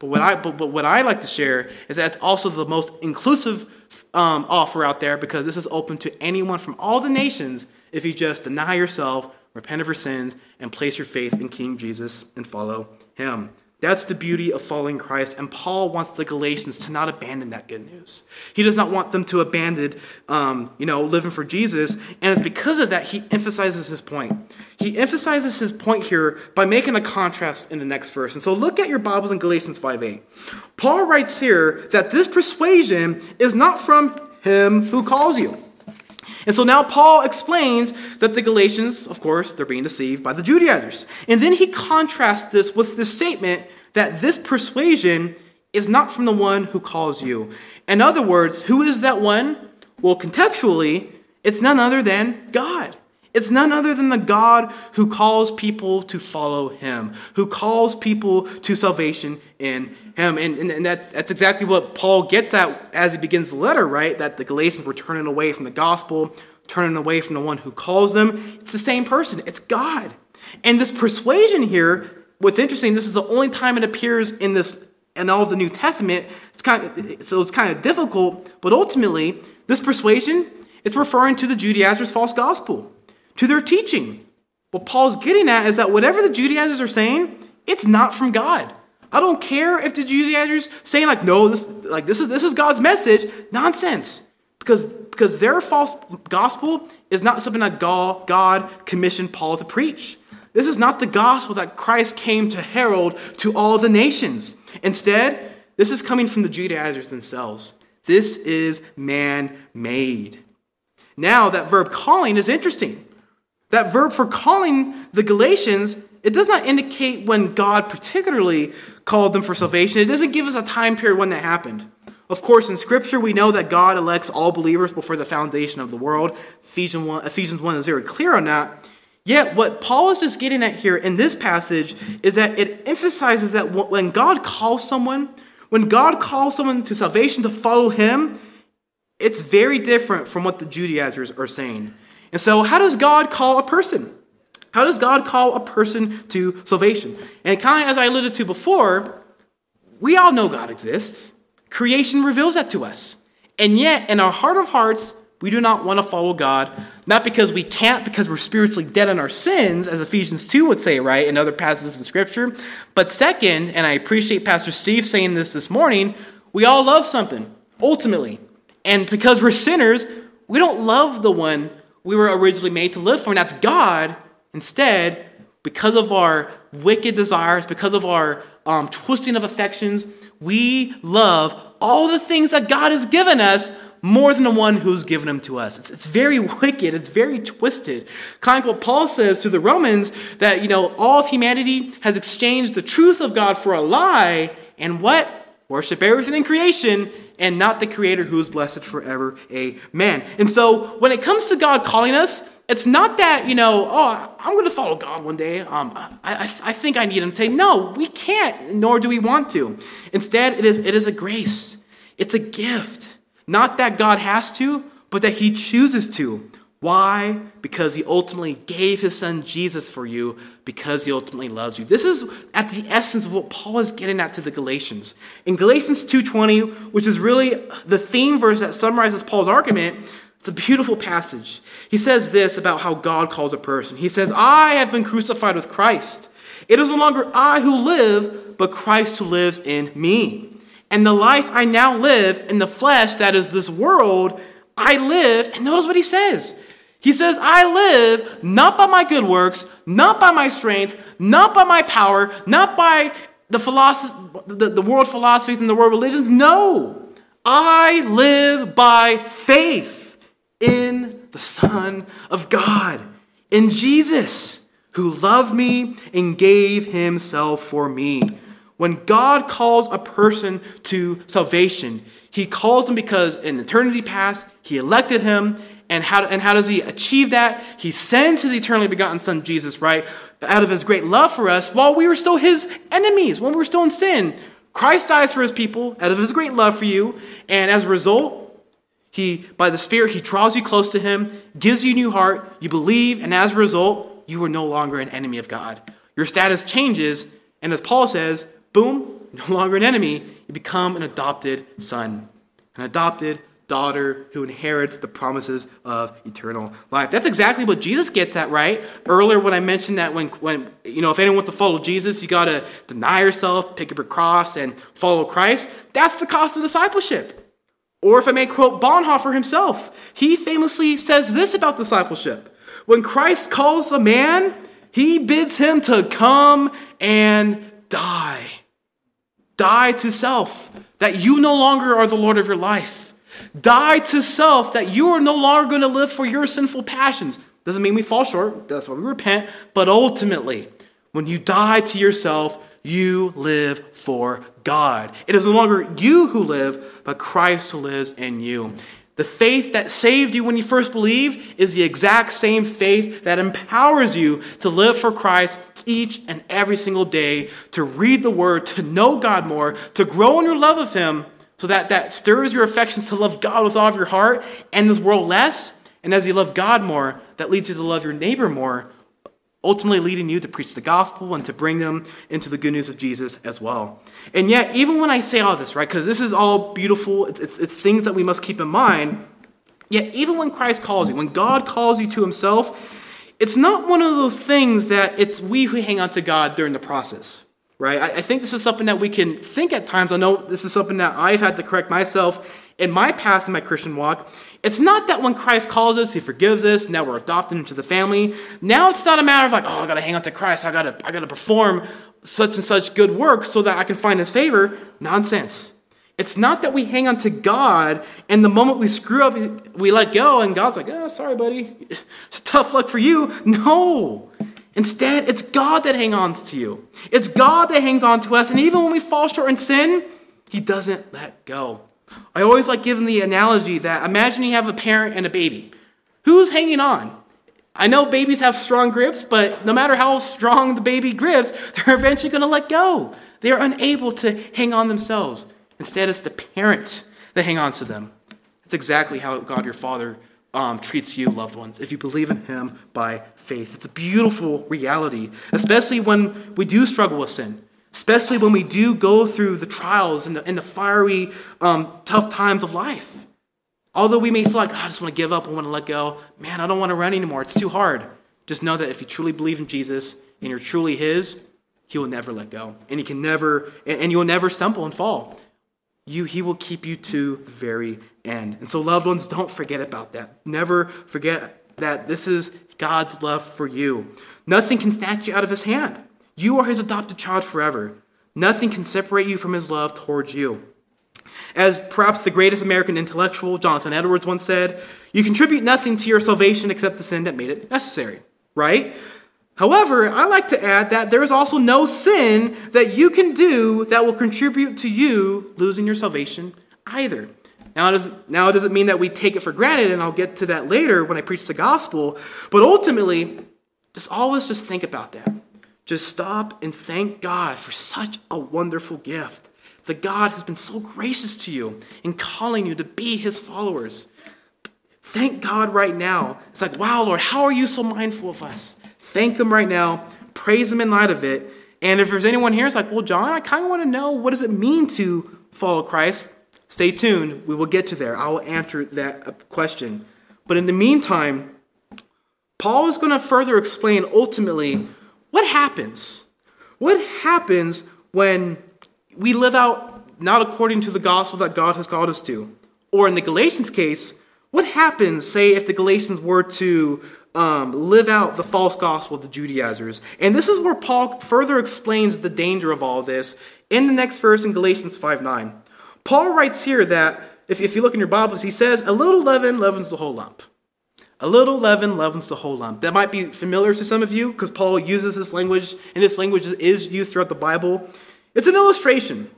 But what I, but, but what I like to share is that it's also the most inclusive um, offer out there because this is open to anyone from all the nations if you just deny yourself, repent of your sins, and place your faith in King Jesus and follow him. That's the beauty of following Christ. And Paul wants the Galatians to not abandon that good news. He does not want them to abandon, um, you know, living for Jesus. And it's because of that he emphasizes his point. He emphasizes his point here by making a contrast in the next verse. And so look at your Bibles in Galatians 5 8. Paul writes here that this persuasion is not from him who calls you. And so now Paul explains that the Galatians, of course, they're being deceived by the Judaizers. And then he contrasts this with the statement that this persuasion is not from the one who calls you. In other words, who is that one? Well, contextually, it's none other than God. It's none other than the God who calls people to follow him, who calls people to salvation in him. And, and, and that's, that's exactly what Paul gets at as he begins the letter, right? That the Galatians were turning away from the gospel, turning away from the one who calls them. It's the same person, it's God. And this persuasion here, what's interesting, this is the only time it appears in this in all of the New Testament. It's kind of, so it's kind of difficult, but ultimately, this persuasion is referring to the Judaizers' false gospel to their teaching. What Paul's getting at is that whatever the Judaizers are saying, it's not from God. I don't care if the Judaizers saying like, no, this like this is this is God's message. Nonsense. Because because their false gospel is not something that God, God commissioned Paul to preach. This is not the gospel that Christ came to herald to all the nations. Instead, this is coming from the Judaizers themselves. This is man made. Now, that verb calling is interesting that verb for calling the Galatians, it does not indicate when God particularly called them for salvation. It doesn't give us a time period when that happened. Of course, in Scripture, we know that God elects all believers before the foundation of the world. Ephesians 1, Ephesians 1 is very clear on that. Yet, what Paul is just getting at here in this passage is that it emphasizes that when God calls someone, when God calls someone to salvation to follow him, it's very different from what the Judaizers are saying. And so, how does God call a person? How does God call a person to salvation? And kind of as I alluded to before, we all know God exists. Creation reveals that to us. And yet, in our heart of hearts, we do not want to follow God, not because we can't, because we're spiritually dead in our sins, as Ephesians 2 would say, right, in other passages in Scripture. But second, and I appreciate Pastor Steve saying this this morning, we all love something, ultimately. And because we're sinners, we don't love the one we were originally made to live for, and that's God. Instead, because of our wicked desires, because of our um, twisting of affections, we love all the things that God has given us more than the one who's given them to us. It's, it's very wicked. It's very twisted. Kind of what Paul says to the Romans that, you know, all of humanity has exchanged the truth of God for a lie, and what? Worship everything in creation and not the Creator who is blessed forever. Amen. And so when it comes to God calling us, it's not that, you know, oh, I'm going to follow God one day. Um, I, I, think I need Him today. No, we can't, nor do we want to. Instead, it is, it is a grace, it's a gift. Not that God has to, but that He chooses to. Why? Because he ultimately gave his son Jesus for you because he ultimately loves you. This is at the essence of what Paul is getting at to the Galatians. In Galatians 2:20, which is really the theme verse that summarizes Paul's argument, it's a beautiful passage. He says this about how God calls a person. He says, "I have been crucified with Christ. It is no longer I who live, but Christ who lives in me. And the life I now live in the flesh, that is this world, I live." And notice what he says. He says, I live not by my good works, not by my strength, not by my power, not by the, philosophy, the, the world philosophies and the world religions. No, I live by faith in the Son of God, in Jesus, who loved me and gave himself for me. When God calls a person to salvation, he calls them because in eternity past, he elected him And how, and how does he achieve that? He sends his eternally begotten Son, Jesus, right? Out of his great love for us while we were still his enemies, when we were still in sin. Christ dies for his people out of his great love for you. And as a result, he, by the Spirit, he draws you close to him, gives you a new heart, you believe, and as a result, you are no longer an enemy of God. Your status changes, and as Paul says, boom, no longer an enemy, you become an adopted son, an adopted daughter who inherits the promises of eternal life. That's exactly what Jesus gets at, right? Earlier when I mentioned that when, when you know, if anyone wants to follow Jesus, you got to deny yourself, pick up your cross, and follow Christ. That's the cost of discipleship. Or if I may quote Bonhoeffer himself, he famously says this about discipleship. When Christ calls a man, he bids him to come and die. Die to self, that you no longer are the Lord of your life Die to self that you are no longer going to live for your sinful passions. Doesn't mean we fall short, that's why we repent. But ultimately, when you die to yourself, you live for God. It is no longer you who live, but Christ who lives in you. The faith that saved you when you first believed is the exact same faith that empowers you to live for Christ each and every single day, to read the Word, to know God more, to grow in your love of Him, so that that stirs your affections to love God with all of your heart and this world less. And as you love God more, that leads you to love your neighbor more, ultimately leading you to preach the gospel and to bring them into the good news of Jesus as well. And yet, even when I say all this, right, because this is all beautiful, it's, it's, it's things that we must keep in mind, yet even when Christ calls you, when God calls you to himself, it's not one of those things that it's we who hang on to God during the process right? I, I, think this is something that we can think at times. I know this is something that I've had to correct myself in my past in my Christian walk. It's not that when Christ calls us, He forgives us. Now we're adopted into the family. Now it's not a matter of like, oh, I got to hang on to Christ. I got to, I got to perform such and such good works so that I can find His favor. Nonsense. It's not that we hang on to God and the moment we screw up, we let go, and God's like, oh, sorry, buddy. It's tough luck for you. No. Instead, it's God that hangs on to you. It's God that hangs on to us. And even when we fall short in sin, He doesn't let go. I always like giving the analogy that imagine you have a parent and a baby. Who's hanging on? I know babies have strong grips, but no matter how strong the baby grips, they're eventually going to let go. They are unable to hang on themselves. Instead, it's the parent that hang on to them. That's exactly how God your Father um, treats you, loved ones, if you believe in Him by faith. It's a beautiful reality, especially when we do struggle with sin, especially when we do go through the trials and the, and the fiery, um, tough times of life. Although we may feel like, oh, I just want to give up, I want to let go, man, I don't want to run anymore, it's too hard. Just know that if you truly believe in Jesus and you're truly His, He will never let go. And He can never, and you'll never stumble and fall. You, he will keep you to the very end. And so, loved ones, don't forget about that. Never forget that this is God's love for you. Nothing can snatch you out of his hand. You are his adopted child forever. Nothing can separate you from his love towards you. As perhaps the greatest American intellectual, Jonathan Edwards, once said, you contribute nothing to your salvation except the sin that made it necessary, right? However, I like to add that there is also no sin that you can do that will contribute to you losing your salvation either. Now it, doesn't, now, it doesn't mean that we take it for granted, and I'll get to that later when I preach the gospel, but ultimately, just always just think about that. Just stop and thank God for such a wonderful gift. That God has been so gracious to you in calling you to be his followers. Thank God right now. It's like, wow, Lord, how are you so mindful of us? Thank him right now. Praise him in light of it. And if there's anyone here, it's like, well, John, I kind of want to know what does it mean to follow Christ? Stay tuned. We will get to there. I will answer that uh, question. But in the meantime, Paul is going to further explain ultimately what happens. What happens when we live out not according to the gospel that God has called us to? Or in the Galatians case, what happens, say, if the Galatians were to um, live out the false gospel of the Judaizers? And this is where Paul further explains the danger of all this in the next verse in Galatians 5 9. Paul writes here that, if, if you look in your Bibles, he says, a little leaven leavens the whole lump. A little leaven leavens the whole lump. That might be familiar to some of you because Paul uses this language, and this language is used throughout the Bible. It's an illustration.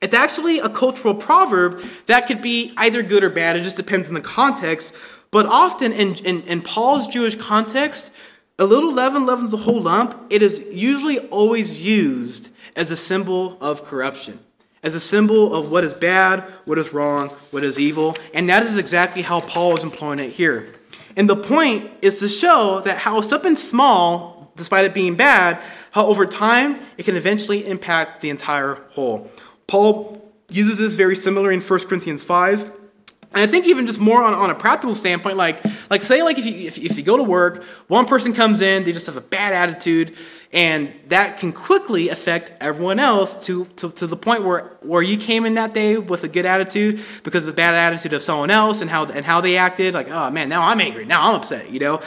It's actually a cultural proverb that could be either good or bad. It just depends on the context. But often in, in, in Paul's Jewish context, a little leaven leavens the whole lump. It is usually always used as a symbol of corruption, as a symbol of what is bad, what is wrong, what is evil. And that is exactly how Paul is employing it here. And the point is to show that how something small, despite it being bad, how over time it can eventually impact the entire whole. Paul uses this very similar in 1 Corinthians 5. And I think even just more on, on a practical standpoint, like, like say like if you, if, if you go to work, one person comes in, they just have a bad attitude, and that can quickly affect everyone else to, to, to the point where, where you came in that day with a good attitude because of the bad attitude of someone else and how, and how they acted. Like, oh man, now I'm angry, now I'm upset, you know?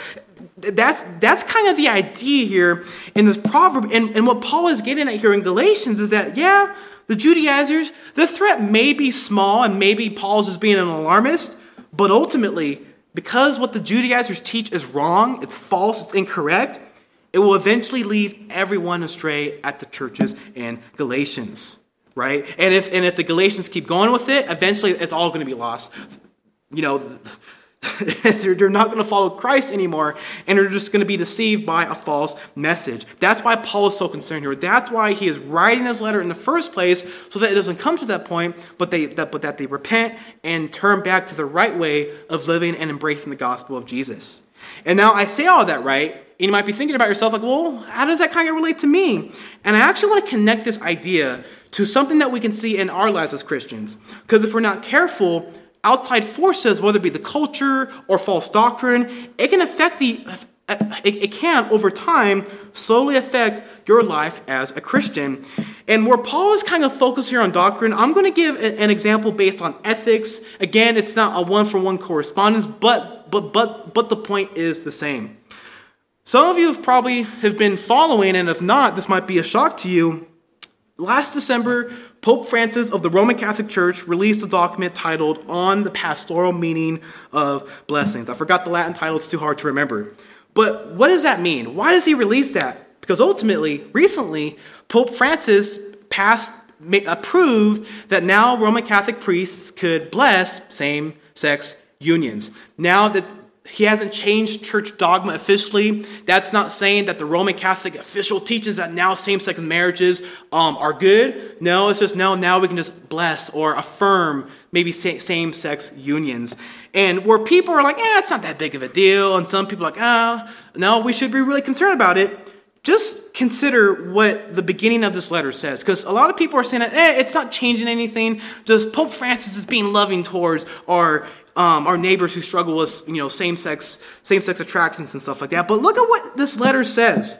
That's, that's kind of the idea here in this proverb. And, and what Paul is getting at here in Galatians is that, yeah, the Judaizers, the threat may be small and maybe Paul's just being an alarmist, but ultimately, because what the Judaizers teach is wrong, it's false, it's incorrect, it will eventually lead everyone astray at the churches in Galatians, right? And if, and if the Galatians keep going with it, eventually it's all going to be lost. You know, they're not going to follow Christ anymore, and they're just going to be deceived by a false message. That's why Paul is so concerned here. That's why he is writing this letter in the first place, so that it doesn't come to that point, but, they, that, but that they repent and turn back to the right way of living and embracing the gospel of Jesus. And now I say all that, right? And you might be thinking about yourself, like, well, how does that kind of relate to me? And I actually want to connect this idea to something that we can see in our lives as Christians. Because if we're not careful, outside forces, whether it be the culture or false doctrine, it can affect the it, can over time slowly affect your life as a Christian. And where Paul is kind of focused here on doctrine, I'm going to give an example based on ethics. Again, it's not a one for one correspondence, but but but but the point is the same. Some of you have probably have been following, and if not, this might be a shock to you. Last December, Pope Francis of the Roman Catholic Church released a document titled On the Pastoral Meaning of Blessings. I forgot the Latin title, it's too hard to remember. But what does that mean? Why does he release that? Because ultimately, recently, Pope Francis passed, approved that now Roman Catholic priests could bless same sex unions. Now that he hasn't changed church dogma officially. That's not saying that the Roman Catholic official teaches that now same sex marriages um, are good. No, it's just no, now we can just bless or affirm maybe same sex unions. And where people are like, eh, it's not that big of a deal. And some people are like, ah, oh, no, we should be really concerned about it. Just consider what the beginning of this letter says, because a lot of people are saying eh, it's not changing anything. Just Pope Francis is being loving towards our um, our neighbors who struggle with you know same sex same sex attractions and stuff like that. But look at what this letter says.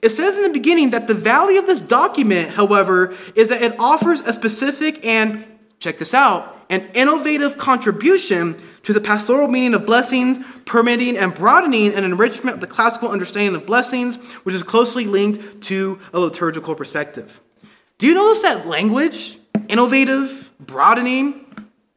It says in the beginning that the value of this document, however, is that it offers a specific and check this out an innovative contribution to the pastoral meaning of blessings, permitting and broadening an enrichment of the classical understanding of blessings, which is closely linked to a liturgical perspective. Do you notice that language? Innovative, broadening,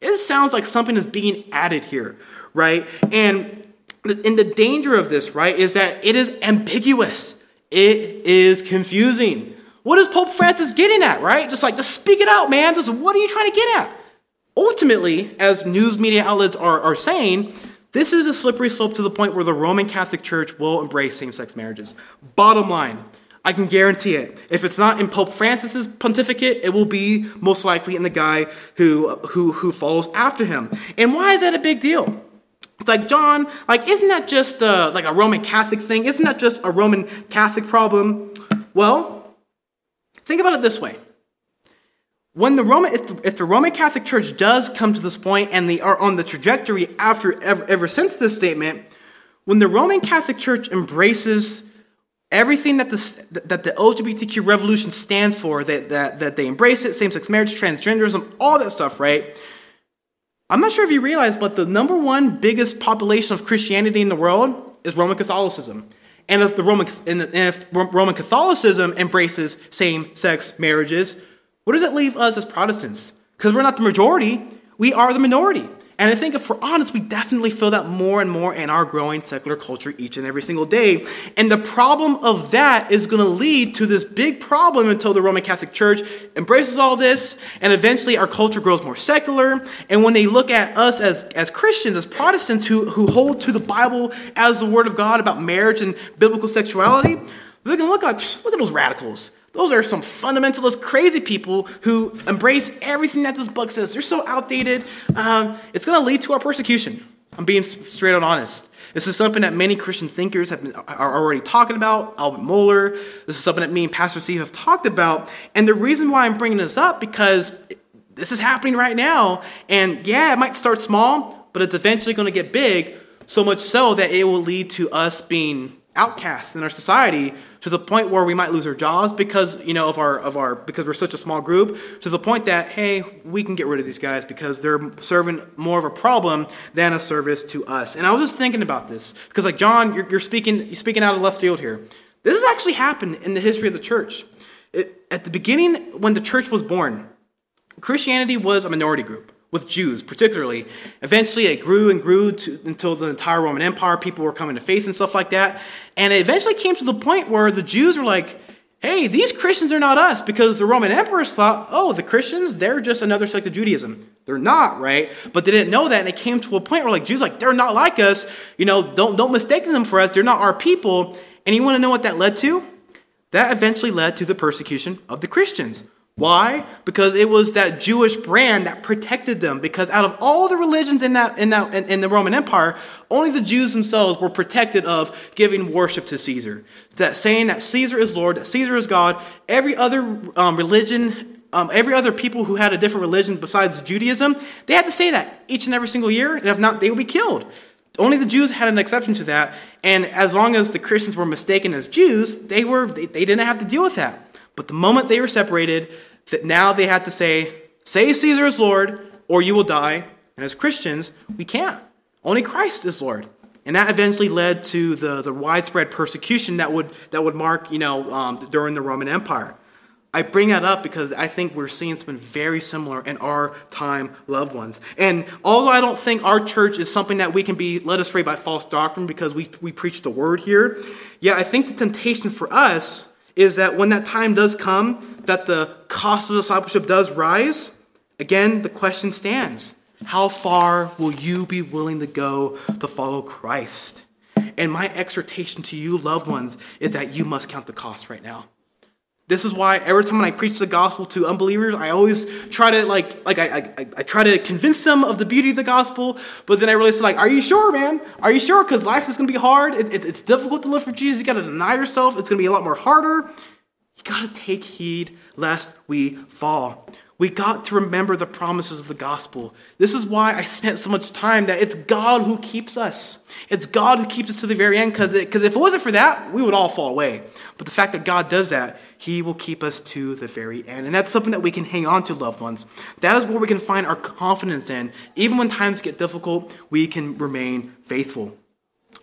it sounds like something is being added here, right? And and the danger of this, right, is that it is ambiguous. It is confusing. What is Pope Francis getting at, right? Just like, just speak it out, man. Just what are you trying to get at? Ultimately, as news media outlets are, are saying, this is a slippery slope to the point where the Roman Catholic Church will embrace same sex marriages. Bottom line, I can guarantee it. If it's not in Pope Francis's pontificate, it will be most likely in the guy who, who, who follows after him. And why is that a big deal? It's like, John, like, isn't that just a, like a Roman Catholic thing? Isn't that just a Roman Catholic problem? Well, think about it this way. When the Roman, if the, if the Roman Catholic Church does come to this point and they are on the trajectory after ever, ever since this statement, when the Roman Catholic Church embraces everything that the, that the LGBTQ revolution stands for, that, that, that they embrace it, same sex marriage, transgenderism, all that stuff, right? I'm not sure if you realize, but the number one biggest population of Christianity in the world is Roman Catholicism. And if, the Roman, and if Roman Catholicism embraces same sex marriages, what does it leave us as Protestants? Because we're not the majority, we are the minority. And I think if we're honest, we definitely feel that more and more in our growing secular culture each and every single day. And the problem of that is going to lead to this big problem until the Roman Catholic Church embraces all this, and eventually our culture grows more secular. And when they look at us as, as Christians, as Protestants who, who hold to the Bible as the Word of God about marriage and biblical sexuality, they're going to look like, look at those radicals. Those are some fundamentalist, crazy people who embrace everything that this book says. They're so outdated. Um, it's going to lead to our persecution. I'm being straight out honest. This is something that many Christian thinkers have been, are already talking about. Albert Mohler. This is something that me and Pastor Steve have talked about. And the reason why I'm bringing this up because this is happening right now. And yeah, it might start small, but it's eventually going to get big. So much so that it will lead to us being outcast in our society to the point where we might lose our jobs because you know of our of our because we're such a small group to the point that hey we can get rid of these guys because they're serving more of a problem than a service to us. And i was just thinking about this because like john you're, you're speaking you're speaking out of left field here. This has actually happened in the history of the church. It, at the beginning when the church was born christianity was a minority group with Jews, particularly. Eventually, it grew and grew to, until the entire Roman Empire. People were coming to faith and stuff like that. And it eventually came to the point where the Jews were like, hey, these Christians are not us, because the Roman emperors thought, oh, the Christians, they're just another sect of Judaism. They're not, right? But they didn't know that, and it came to a point where like Jews like, they're not like us. You know, don't don't mistake them for us. They're not our people. And you want to know what that led to? That eventually led to the persecution of the Christians. Why? Because it was that Jewish brand that protected them. Because out of all the religions in that in that in, in the Roman Empire, only the Jews themselves were protected of giving worship to Caesar. That saying that Caesar is Lord, that Caesar is God. Every other um, religion, um, every other people who had a different religion besides Judaism, they had to say that each and every single year, and if not, they would be killed. Only the Jews had an exception to that, and as long as the Christians were mistaken as Jews, they were they, they didn't have to deal with that. But the moment they were separated, that now they had to say, say Caesar is Lord, or you will die. And as Christians, we can't. Only Christ is Lord. And that eventually led to the, the widespread persecution that would, that would mark, you know, um, during the Roman Empire. I bring that up because I think we're seeing something very similar in our time, loved ones. And although I don't think our church is something that we can be led astray by false doctrine because we, we preach the word here, yeah, I think the temptation for us is that when that time does come, that the cost of discipleship does rise, again, the question stands How far will you be willing to go to follow Christ? And my exhortation to you, loved ones, is that you must count the cost right now. This is why every time I preach the gospel to unbelievers, I always try to like, like I, I, I try to convince them of the beauty of the gospel. But then I really say, like, "Are you sure, man? Are you sure? Because life is going to be hard. It, it, it's difficult to live for Jesus. You got to deny yourself. It's going to be a lot more harder. You got to take heed lest we fall. We got to remember the promises of the gospel. This is why I spent so much time that it's God who keeps us. It's God who keeps us to the very end because if it wasn't for that, we would all fall away. But the fact that God does that, He will keep us to the very end. And that's something that we can hang on to, loved ones. That is where we can find our confidence in. Even when times get difficult, we can remain faithful.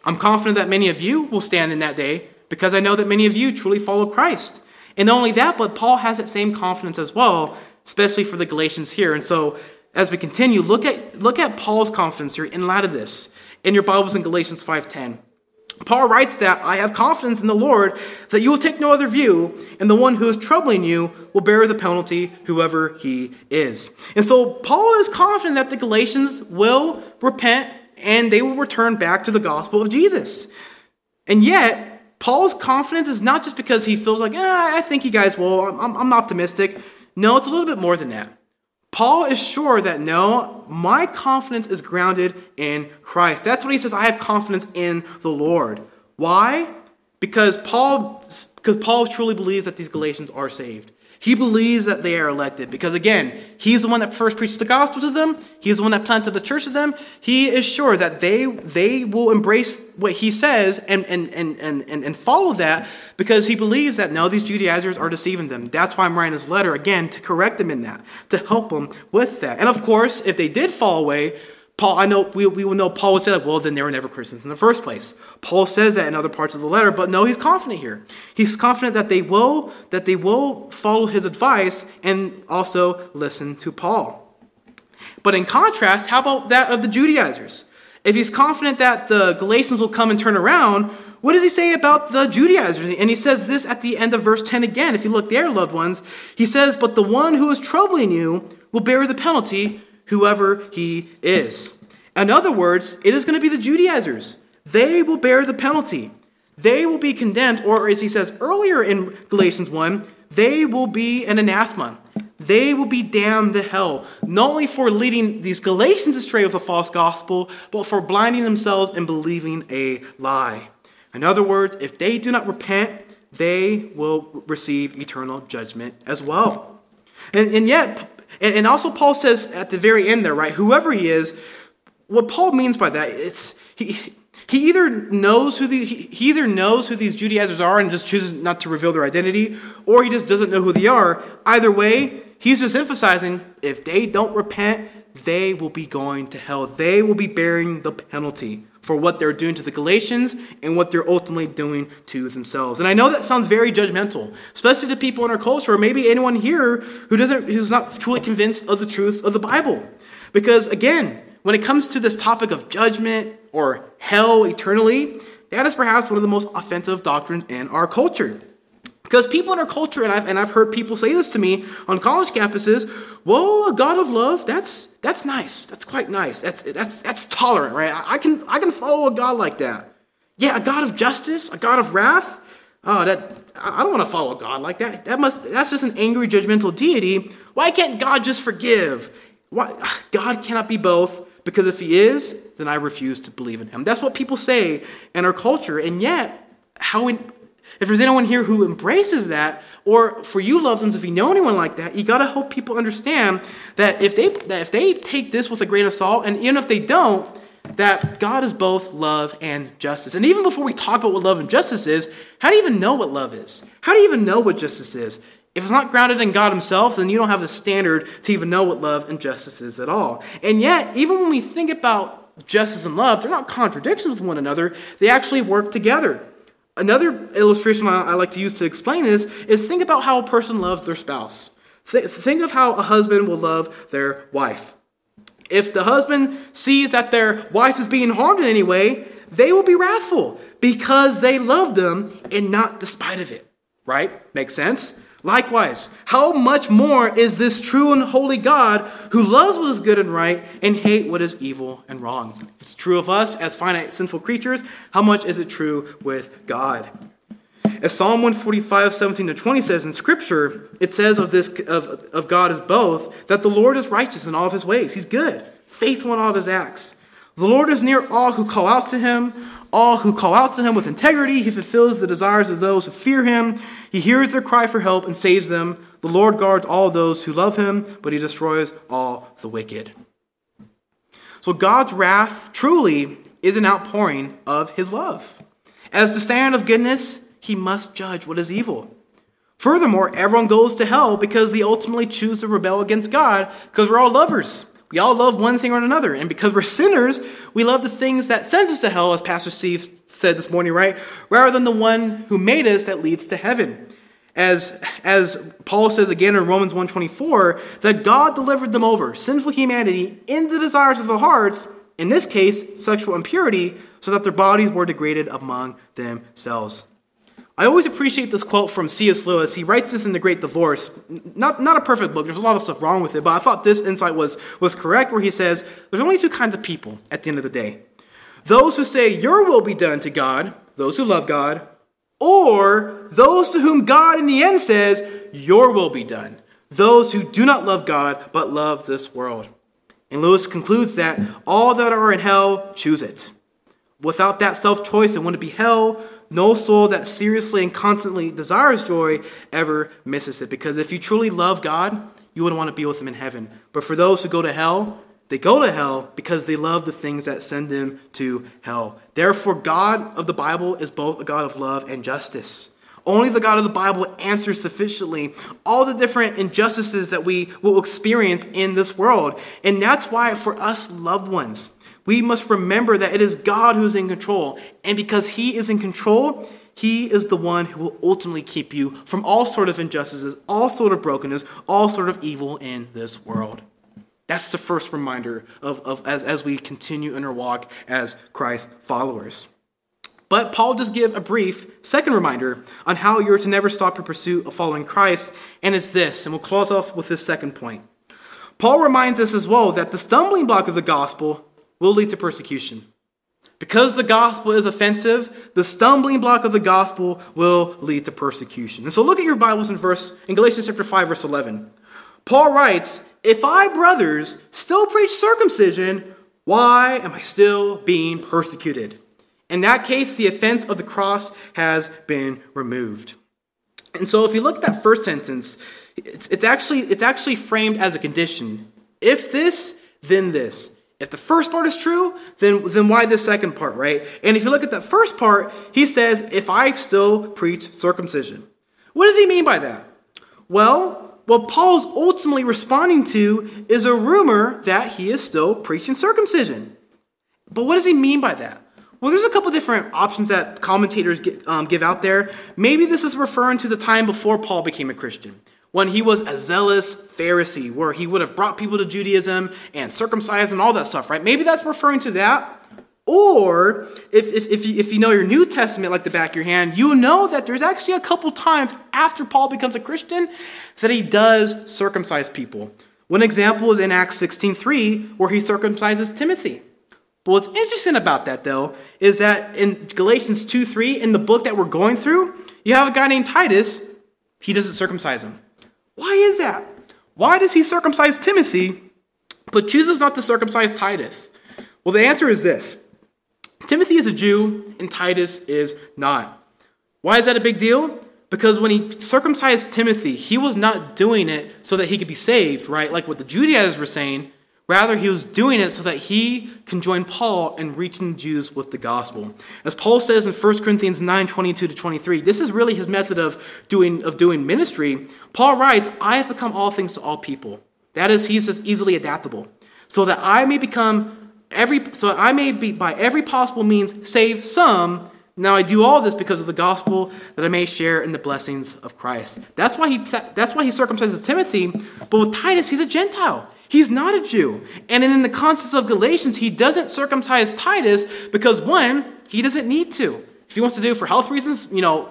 I'm confident that many of you will stand in that day because I know that many of you truly follow Christ. And not only that, but Paul has that same confidence as well, especially for the Galatians here. And so as we continue, look at look at Paul's confidence here in light of this. In your Bibles in Galatians 5:10. Paul writes that I have confidence in the Lord that you will take no other view, and the one who is troubling you will bear the penalty, whoever he is. And so Paul is confident that the Galatians will repent and they will return back to the gospel of Jesus. And yet, Paul's confidence is not just because he feels like, eh, I think you guys will, I'm, I'm optimistic. No, it's a little bit more than that. Paul is sure that no, my confidence is grounded in Christ. That's what he says, I have confidence in the Lord. Why? Because Paul, because Paul truly believes that these Galatians are saved. He believes that they are elected because, again, he's the one that first preached the gospel to them. He's the one that planted the church to them. He is sure that they, they will embrace what he says and, and, and, and, and follow that because he believes that no, these Judaizers are deceiving them. That's why I'm writing this letter, again, to correct them in that, to help them with that. And of course, if they did fall away, Paul, I know we, we will know Paul would say that, well, then they were never Christians in the first place. Paul says that in other parts of the letter, but no, he's confident here. He's confident that they will, that they will follow his advice and also listen to Paul. But in contrast, how about that of the Judaizers? If he's confident that the Galatians will come and turn around, what does he say about the Judaizers? And he says this at the end of verse 10 again. If you look there, loved ones, he says, But the one who is troubling you will bear the penalty, whoever he is. In other words, it is going to be the Judaizers. They will bear the penalty. They will be condemned, or as he says earlier in Galatians 1, they will be an anathema. They will be damned to hell, not only for leading these Galatians astray with a false gospel, but for blinding themselves and believing a lie. In other words, if they do not repent, they will receive eternal judgment as well. And, and yet, and also Paul says at the very end there, right, whoever he is, what Paul means by that is he, he either knows who the, he either knows who these Judaizers are and just chooses not to reveal their identity, or he just doesn't know who they are. Either way, he's just emphasizing if they don't repent, they will be going to hell. They will be bearing the penalty for what they're doing to the Galatians and what they're ultimately doing to themselves. And I know that sounds very judgmental, especially to people in our culture, or maybe anyone here who doesn't who's not truly convinced of the truth of the Bible. Because again, when it comes to this topic of judgment or hell eternally, that is perhaps one of the most offensive doctrines in our culture. Because people in our culture, and I've, and I've heard people say this to me on college campuses, whoa, a God of love, that's, that's nice. That's quite nice. That's, that's, that's tolerant, right? I can, I can follow a God like that. Yeah, a God of justice, a God of wrath. Oh, that I don't want to follow a God like that. That must that's just an angry, judgmental deity. Why can't God just forgive? Why God cannot be both because if he is, then I refuse to believe in him. That's what people say in our culture. And yet, how if there's anyone here who embraces that, or for you loved ones, if you know anyone like that, you gotta help people understand that if they that if they take this with a grain of salt, and even if they don't, that God is both love and justice. And even before we talk about what love and justice is, how do you even know what love is? How do you even know what justice is? If it's not grounded in God Himself, then you don't have a standard to even know what love and justice is at all. And yet, even when we think about justice and love, they're not contradictions with one another, they actually work together. Another illustration I like to use to explain this is think about how a person loves their spouse. Think of how a husband will love their wife. If the husband sees that their wife is being harmed in any way, they will be wrathful because they love them and not despite of it. Right? Makes sense? Likewise, how much more is this true and holy God who loves what is good and right and hate what is evil and wrong? It's true of us as finite sinful creatures, how much is it true with God? As Psalm 145, 17 to 20 says in Scripture, it says of this of, of God as both that the Lord is righteous in all of his ways. He's good, faithful in all his acts. The Lord is near all who call out to him, all who call out to him with integrity. He fulfills the desires of those who fear him. He hears their cry for help and saves them. The Lord guards all those who love him, but he destroys all the wicked. So God's wrath truly is an outpouring of his love. As the standard of goodness, he must judge what is evil. Furthermore, everyone goes to hell because they ultimately choose to rebel against God because we're all lovers. We all love one thing or another. And because we're sinners, we love the things that sends us to hell, as Pastor Steve said this morning, right? Rather than the one who made us that leads to heaven. As, as Paul says again in Romans 1.24, that God delivered them over, sinful humanity, in the desires of their hearts, in this case, sexual impurity, so that their bodies were degraded among themselves. I always appreciate this quote from C.S. Lewis. He writes this in The Great Divorce. Not, not a perfect book, there's a lot of stuff wrong with it, but I thought this insight was, was correct, where he says there's only two kinds of people at the end of the day those who say, Your will be done to God, those who love God, or those to whom God in the end says, Your will be done, those who do not love God but love this world. And Lewis concludes that all that are in hell choose it. Without that self choice, it wouldn't be hell no soul that seriously and constantly desires joy ever misses it. Because if you truly love God, you wouldn't want to be with Him in heaven. But for those who go to hell, they go to hell because they love the things that send them to hell. Therefore, God of the Bible is both a God of love and justice. Only the God of the Bible answers sufficiently all the different injustices that we will experience in this world. And that's why, for us loved ones, we must remember that it is God who's in control. And because He is in control, He is the one who will ultimately keep you from all sort of injustices, all sort of brokenness, all sort of evil in this world. That's the first reminder of, of as, as we continue in our walk as Christ followers. But Paul does give a brief second reminder on how you're to never stop your pursuit of following Christ, and it's this, and we'll close off with this second point. Paul reminds us as well that the stumbling block of the gospel will lead to persecution. Because the gospel is offensive, the stumbling block of the gospel will lead to persecution. And so look at your Bibles in verse in Galatians chapter 5 verse 11. Paul writes, "If I brothers still preach circumcision, why am I still being persecuted?" In that case, the offense of the cross has been removed. And so if you look at that first sentence, it's, it's, actually, it's actually framed as a condition. If this, then this. If the first part is true, then, then why the second part, right? And if you look at that first part, he says, if I still preach circumcision. What does he mean by that? Well, what Paul's ultimately responding to is a rumor that he is still preaching circumcision. But what does he mean by that? Well, there's a couple different options that commentators get, um, give out there. Maybe this is referring to the time before Paul became a Christian, when he was a zealous Pharisee, where he would have brought people to Judaism and circumcised and all that stuff, right? Maybe that's referring to that. Or if, if, if, you, if you know your New Testament like the back of your hand, you know that there's actually a couple times after Paul becomes a Christian that he does circumcise people. One example is in Acts 16.3, where he circumcises Timothy. But what's interesting about that, though, is that in Galatians 2 3, in the book that we're going through, you have a guy named Titus. He doesn't circumcise him. Why is that? Why does he circumcise Timothy, but chooses not to circumcise Titus? Well, the answer is this Timothy is a Jew, and Titus is not. Why is that a big deal? Because when he circumcised Timothy, he was not doing it so that he could be saved, right? Like what the Judaizers were saying. Rather, he was doing it so that he can join Paul in reaching Jews with the gospel. As Paul says in 1 Corinthians 9 22 to 23, this is really his method of doing, of doing ministry. Paul writes, I have become all things to all people. That is, he's just easily adaptable. So that I may become every, so I may be by every possible means save some. Now I do all this because of the gospel that I may share in the blessings of Christ. That's why he, that's why he circumcises Timothy. But with Titus, he's a Gentile. He's not a Jew. And in the context of Galatians, he doesn't circumcise Titus because, one, he doesn't need to. If he wants to do it for health reasons, you know,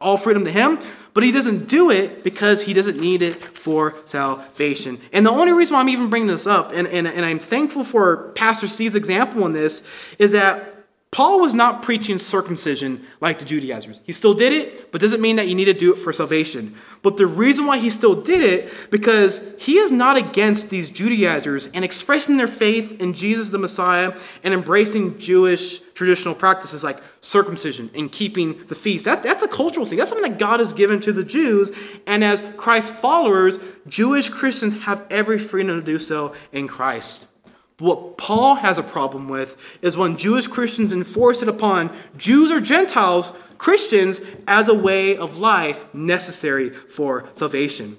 all, freedom to him. But he doesn't do it because he doesn't need it for salvation. And the only reason why I'm even bringing this up, and, and, and I'm thankful for Pastor Steve's example in this, is that Paul was not preaching circumcision like the Judaizers. He still did it, but doesn't mean that you need to do it for salvation. But the reason why he still did it, because he is not against these Judaizers and expressing their faith in Jesus the Messiah and embracing Jewish traditional practices like circumcision and keeping the feast. That, that's a cultural thing. That's something that God has given to the Jews. And as Christ followers, Jewish Christians have every freedom to do so in Christ. What Paul has a problem with is when Jewish Christians enforce it upon Jews or Gentiles, Christians, as a way of life necessary for salvation.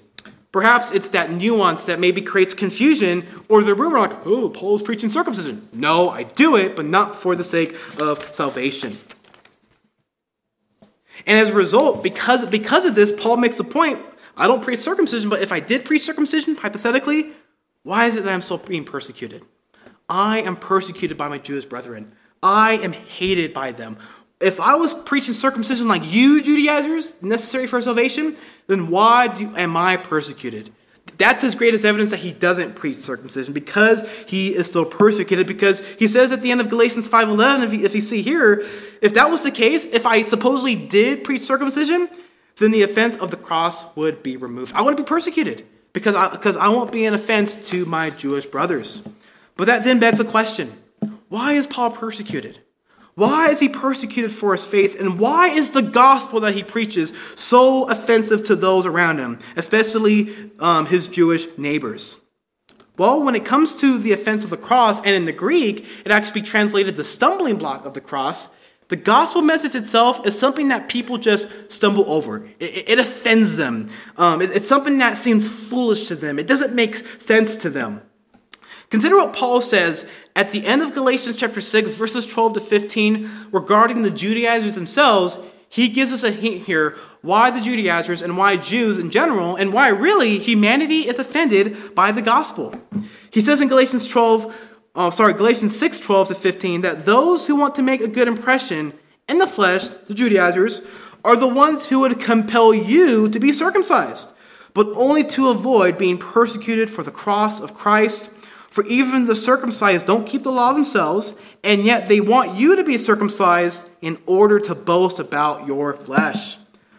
Perhaps it's that nuance that maybe creates confusion or the rumor like, oh, Paul is preaching circumcision. No, I do it, but not for the sake of salvation. And as a result, because, because of this, Paul makes the point I don't preach circumcision, but if I did preach circumcision, hypothetically, why is it that I'm still being persecuted? I am persecuted by my Jewish brethren. I am hated by them. If I was preaching circumcision like you, Judaizers, necessary for salvation, then why do, am I persecuted? That's his greatest evidence that he doesn't preach circumcision because he is still persecuted. Because he says at the end of Galatians 5.11, if you, if you see here, if that was the case, if I supposedly did preach circumcision, then the offense of the cross would be removed. I wouldn't be persecuted because I, because I won't be an offense to my Jewish brothers. But that then begs a question why is Paul persecuted? Why is he persecuted for his faith? And why is the gospel that he preaches so offensive to those around him, especially um, his Jewish neighbors? Well, when it comes to the offense of the cross, and in the Greek, it actually translated the stumbling block of the cross, the gospel message itself is something that people just stumble over. It, it offends them. Um, it, it's something that seems foolish to them. It doesn't make sense to them. Consider what Paul says at the end of Galatians chapter 6, verses 12 to 15, regarding the Judaizers themselves. He gives us a hint here why the Judaizers and why Jews in general, and why really humanity is offended by the gospel. He says in Galatians 12, oh, sorry, Galatians 6, 12 to 15, that those who want to make a good impression in the flesh, the Judaizers, are the ones who would compel you to be circumcised, but only to avoid being persecuted for the cross of Christ. For even the circumcised don't keep the law themselves, and yet they want you to be circumcised in order to boast about your flesh.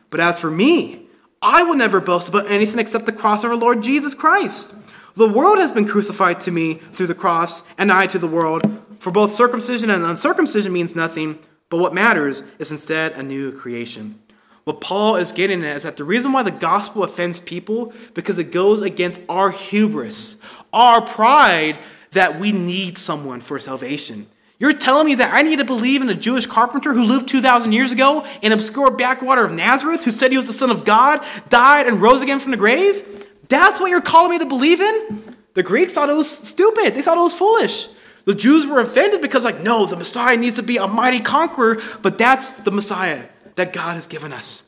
But as for me, I will never boast about anything except the cross of our Lord Jesus Christ. The world has been crucified to me through the cross, and I to the world. For both circumcision and uncircumcision means nothing, but what matters is instead a new creation. What Paul is getting at is that the reason why the gospel offends people because it goes against our hubris, our pride that we need someone for salvation. You're telling me that I need to believe in a Jewish carpenter who lived 2,000 years ago in obscure backwater of Nazareth, who said he was the Son of God, died, and rose again from the grave? That's what you're calling me to believe in? The Greeks thought it was stupid. They thought it was foolish. The Jews were offended because, like, no, the Messiah needs to be a mighty conqueror, but that's the Messiah that God has given us.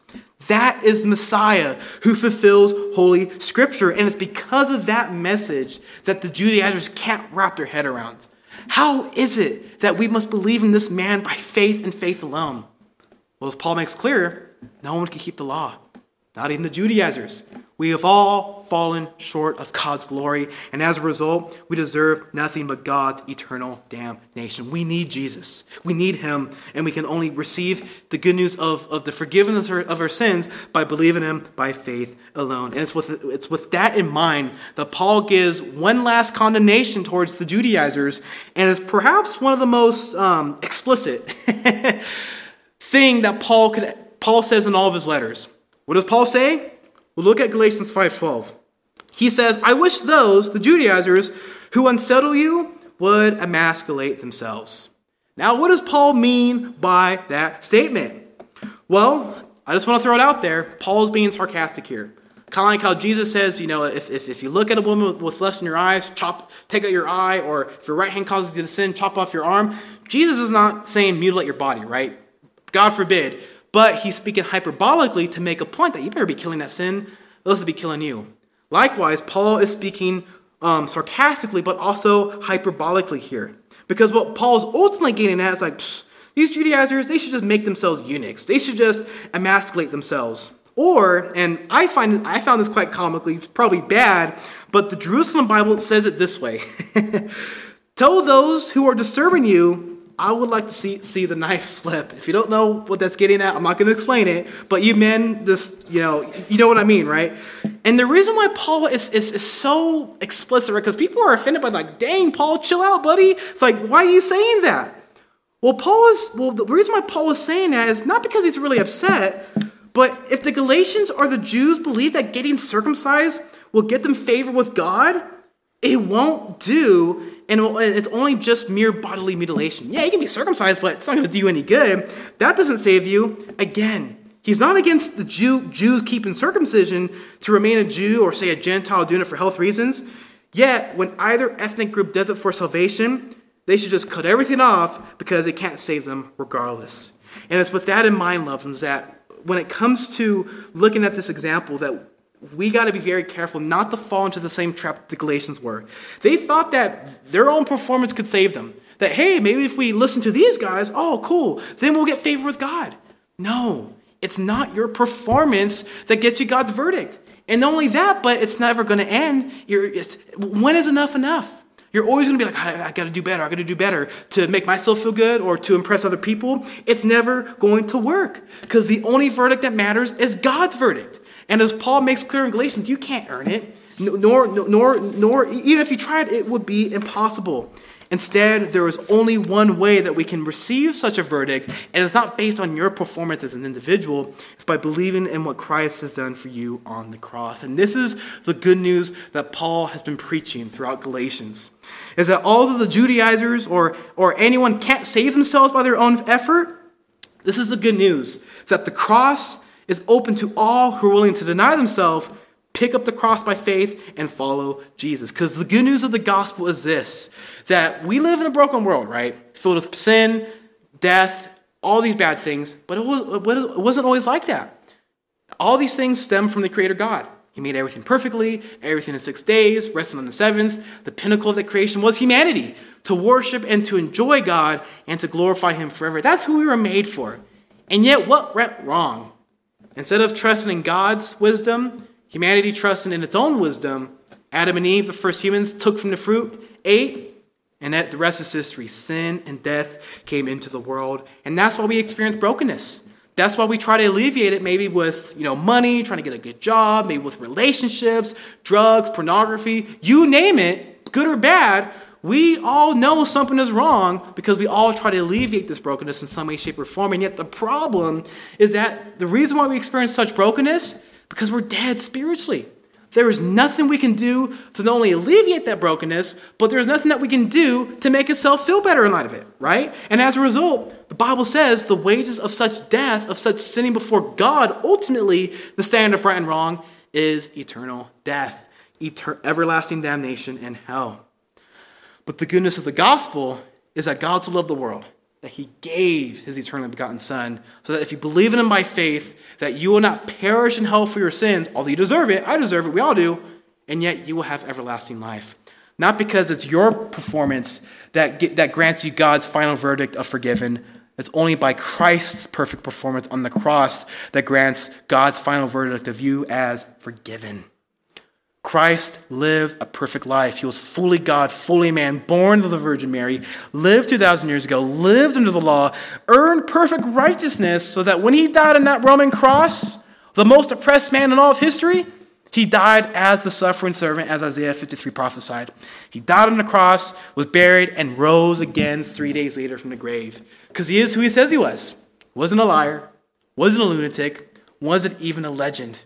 That is Messiah who fulfills Holy Scripture. And it's because of that message that the Judaizers can't wrap their head around. How is it that we must believe in this man by faith and faith alone? Well, as Paul makes clear, no one can keep the law, not even the Judaizers. We have all fallen short of God's glory, and as a result, we deserve nothing but God's eternal damnation. We need Jesus. We need Him, and we can only receive the good news of, of the forgiveness of our sins by believing Him by faith alone. And it's with, it's with that in mind that Paul gives one last condemnation towards the Judaizers, and it's perhaps one of the most um, explicit thing that Paul, could, Paul says in all of his letters. What does Paul say? Well, look at Galatians 5:12. He says, "I wish those, the Judaizers, who unsettle you would emasculate themselves." Now, what does Paul mean by that statement? Well, I just want to throw it out there. Paul is being sarcastic here. Kind of like how Jesus says, you know, if, if, if you look at a woman with lust in your eyes, chop, take out your eye, or if your right hand causes you to sin, chop off your arm. Jesus is not saying mutilate your body, right? God forbid. But he's speaking hyperbolically to make a point that you better be killing that sin, those else be killing you. Likewise, Paul is speaking um, sarcastically, but also hyperbolically here. Because what Paul's ultimately getting at is like, these Judaizers, they should just make themselves eunuchs. They should just emasculate themselves. Or, and I find I found this quite comically, it's probably bad, but the Jerusalem Bible says it this way. Tell those who are disturbing you I would like to see see the knife slip. If you don't know what that's getting at, I'm not going to explain it. But you men, just you know, you know what I mean, right? And the reason why Paul is is, is so explicit, right? Because people are offended by like, dang, Paul, chill out, buddy. It's like, why are you saying that? Well, Paul is well. The reason why Paul is saying that is not because he's really upset, but if the Galatians or the Jews believe that getting circumcised will get them favor with God, it won't do and it's only just mere bodily mutilation. Yeah, you can be circumcised, but it's not going to do you any good. That doesn't save you. Again, he's not against the Jew, Jews keeping circumcision to remain a Jew or, say, a Gentile doing it for health reasons. Yet, when either ethnic group does it for salvation, they should just cut everything off because it can't save them regardless. And it's with that in mind, loved ones, that when it comes to looking at this example, that we got to be very careful not to fall into the same trap the Galatians were. They thought that their own performance could save them. That, hey, maybe if we listen to these guys, oh, cool, then we'll get favor with God. No, it's not your performance that gets you God's verdict. And not only that, but it's never going to end. You're, when is enough enough? You're always going to be like, I, I got to do better. I got to do better to make myself feel good or to impress other people. It's never going to work because the only verdict that matters is God's verdict. And as Paul makes clear in Galatians, you can't earn it, nor, nor, nor, even if you tried, it would be impossible. Instead, there is only one way that we can receive such a verdict, and it's not based on your performance as an individual. It's by believing in what Christ has done for you on the cross. And this is the good news that Paul has been preaching throughout Galatians. Is that although the Judaizers or, or anyone can't save themselves by their own effort, this is the good news that the cross is open to all who are willing to deny themselves, pick up the cross by faith, and follow Jesus. Because the good news of the gospel is this that we live in a broken world, right? Filled with sin, death, all these bad things, but it, was, wasn't always like that. All these things stem from the Creator God. He made everything perfectly, everything in six days, resting on the seventh. The pinnacle of the creation was humanity to worship and to enjoy God and to glorify Him forever. That's who we were made for. And yet, what went wrong? Instead of trusting in God's wisdom, humanity trusted in its own wisdom. Adam and Eve, the first humans, took from the fruit, ate, and that the rest is history. Sin and death came into the world, and that's why we experience brokenness. That's why we try to alleviate it maybe with, you know, money, trying to get a good job, maybe with relationships, drugs, pornography, you name it, good or bad. We all know something is wrong because we all try to alleviate this brokenness in some way, shape, or form. And yet the problem is that the reason why we experience such brokenness because we're dead spiritually. There is nothing we can do to not only alleviate that brokenness, but there's nothing that we can do to make itself feel better in light of it, right? And as a result, the Bible says the wages of such death, of such sinning before God, ultimately, the standard of right and wrong is eternal death, everlasting damnation, and hell. But the goodness of the gospel is that God so loved the world that he gave his eternally begotten Son, so that if you believe in him by faith, that you will not perish in hell for your sins, although you deserve it, I deserve it, we all do, and yet you will have everlasting life. Not because it's your performance that, get, that grants you God's final verdict of forgiven. It's only by Christ's perfect performance on the cross that grants God's final verdict of you as forgiven. Christ lived a perfect life. He was fully God, fully man, born of the Virgin Mary, lived 2,000 years ago, lived under the law, earned perfect righteousness so that when he died on that Roman cross, the most oppressed man in all of history, he died as the suffering servant, as Isaiah 53 prophesied. He died on the cross, was buried, and rose again three days later from the grave. Because he is who he says he was. Wasn't a liar, wasn't a lunatic, wasn't even a legend,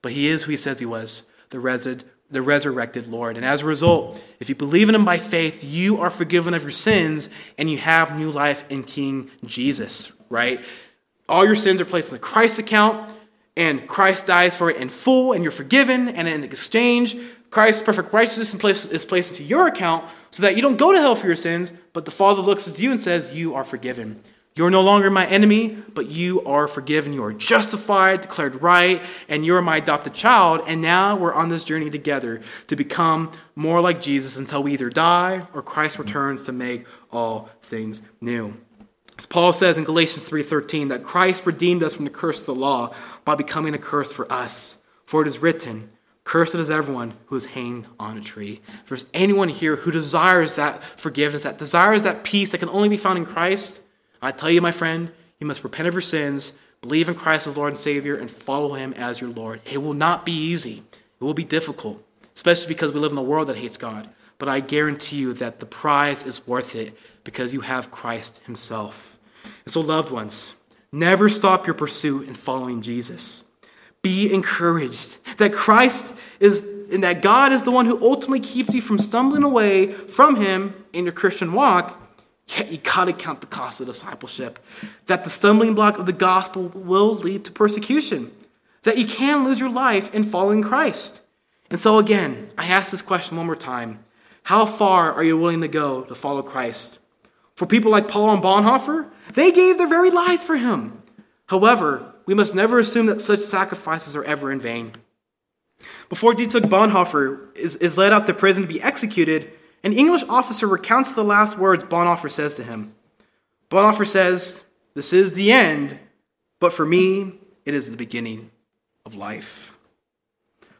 but he is who he says he was the, resed, the resurrected Lord. And as a result, if you believe in him by faith, you are forgiven of your sins and you have new life in King Jesus, right? All your sins are placed in the Christ account, and Christ dies for it in full, and you're forgiven. And in exchange, Christ's perfect righteousness is placed into your account so that you don't go to hell for your sins, but the Father looks at you and says, You are forgiven. You're no longer my enemy, but you are forgiven. You are justified, declared right, and you're my adopted child. And now we're on this journey together to become more like Jesus until we either die or Christ returns to make all things new. As Paul says in Galatians 3:13 that Christ redeemed us from the curse of the law by becoming a curse for us. For it is written, Cursed is everyone who is hanged on a tree. If there's anyone here who desires that forgiveness, that desires that peace that can only be found in Christ, I tell you, my friend, you must repent of your sins, believe in Christ as Lord and Savior, and follow Him as your Lord. It will not be easy, it will be difficult, especially because we live in a world that hates God. But I guarantee you that the prize is worth it because you have Christ Himself. And so, loved ones, never stop your pursuit in following Jesus. Be encouraged that Christ is and that God is the one who ultimately keeps you from stumbling away from Him in your Christian walk Yet you gotta count the cost of discipleship. That the stumbling block of the gospel will lead to persecution. That you can lose your life in following Christ. And so again, I ask this question one more time. How far are you willing to go to follow Christ? For people like Paul and Bonhoeffer, they gave their very lives for him. However, we must never assume that such sacrifices are ever in vain. Before Dietrich Bonhoeffer is, is led out to prison to be executed, an English officer recounts the last words Bonhoeffer says to him. Bonhoeffer says, This is the end, but for me, it is the beginning of life.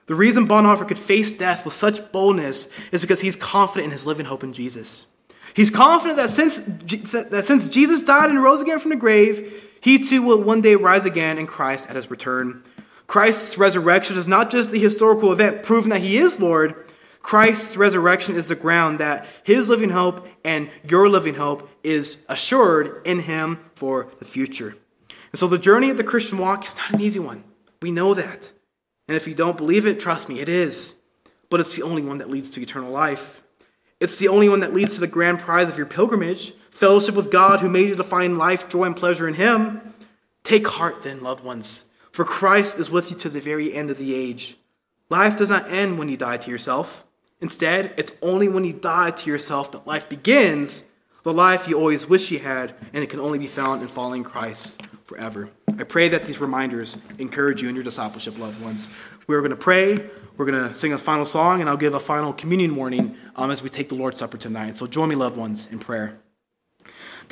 The reason Bonhoeffer could face death with such boldness is because he's confident in his living hope in Jesus. He's confident that since, that since Jesus died and rose again from the grave, he too will one day rise again in Christ at his return. Christ's resurrection is not just the historical event proving that he is Lord, Christ's resurrection is the ground that his living hope and your living hope is assured in him for the future. And so the journey of the Christian walk is not an easy one. We know that. And if you don't believe it, trust me, it is. But it's the only one that leads to eternal life. It's the only one that leads to the grand prize of your pilgrimage fellowship with God who made you to find life, joy, and pleasure in Him. Take heart then, loved ones, for Christ is with you to the very end of the age. Life does not end when you die to yourself. Instead, it's only when you die to yourself that life begins, the life you always wish you had, and it can only be found in following Christ forever. I pray that these reminders encourage you in your discipleship, loved ones. We're going to pray, we're going to sing a final song, and I'll give a final communion warning um, as we take the Lord's Supper tonight. So join me, loved ones, in prayer.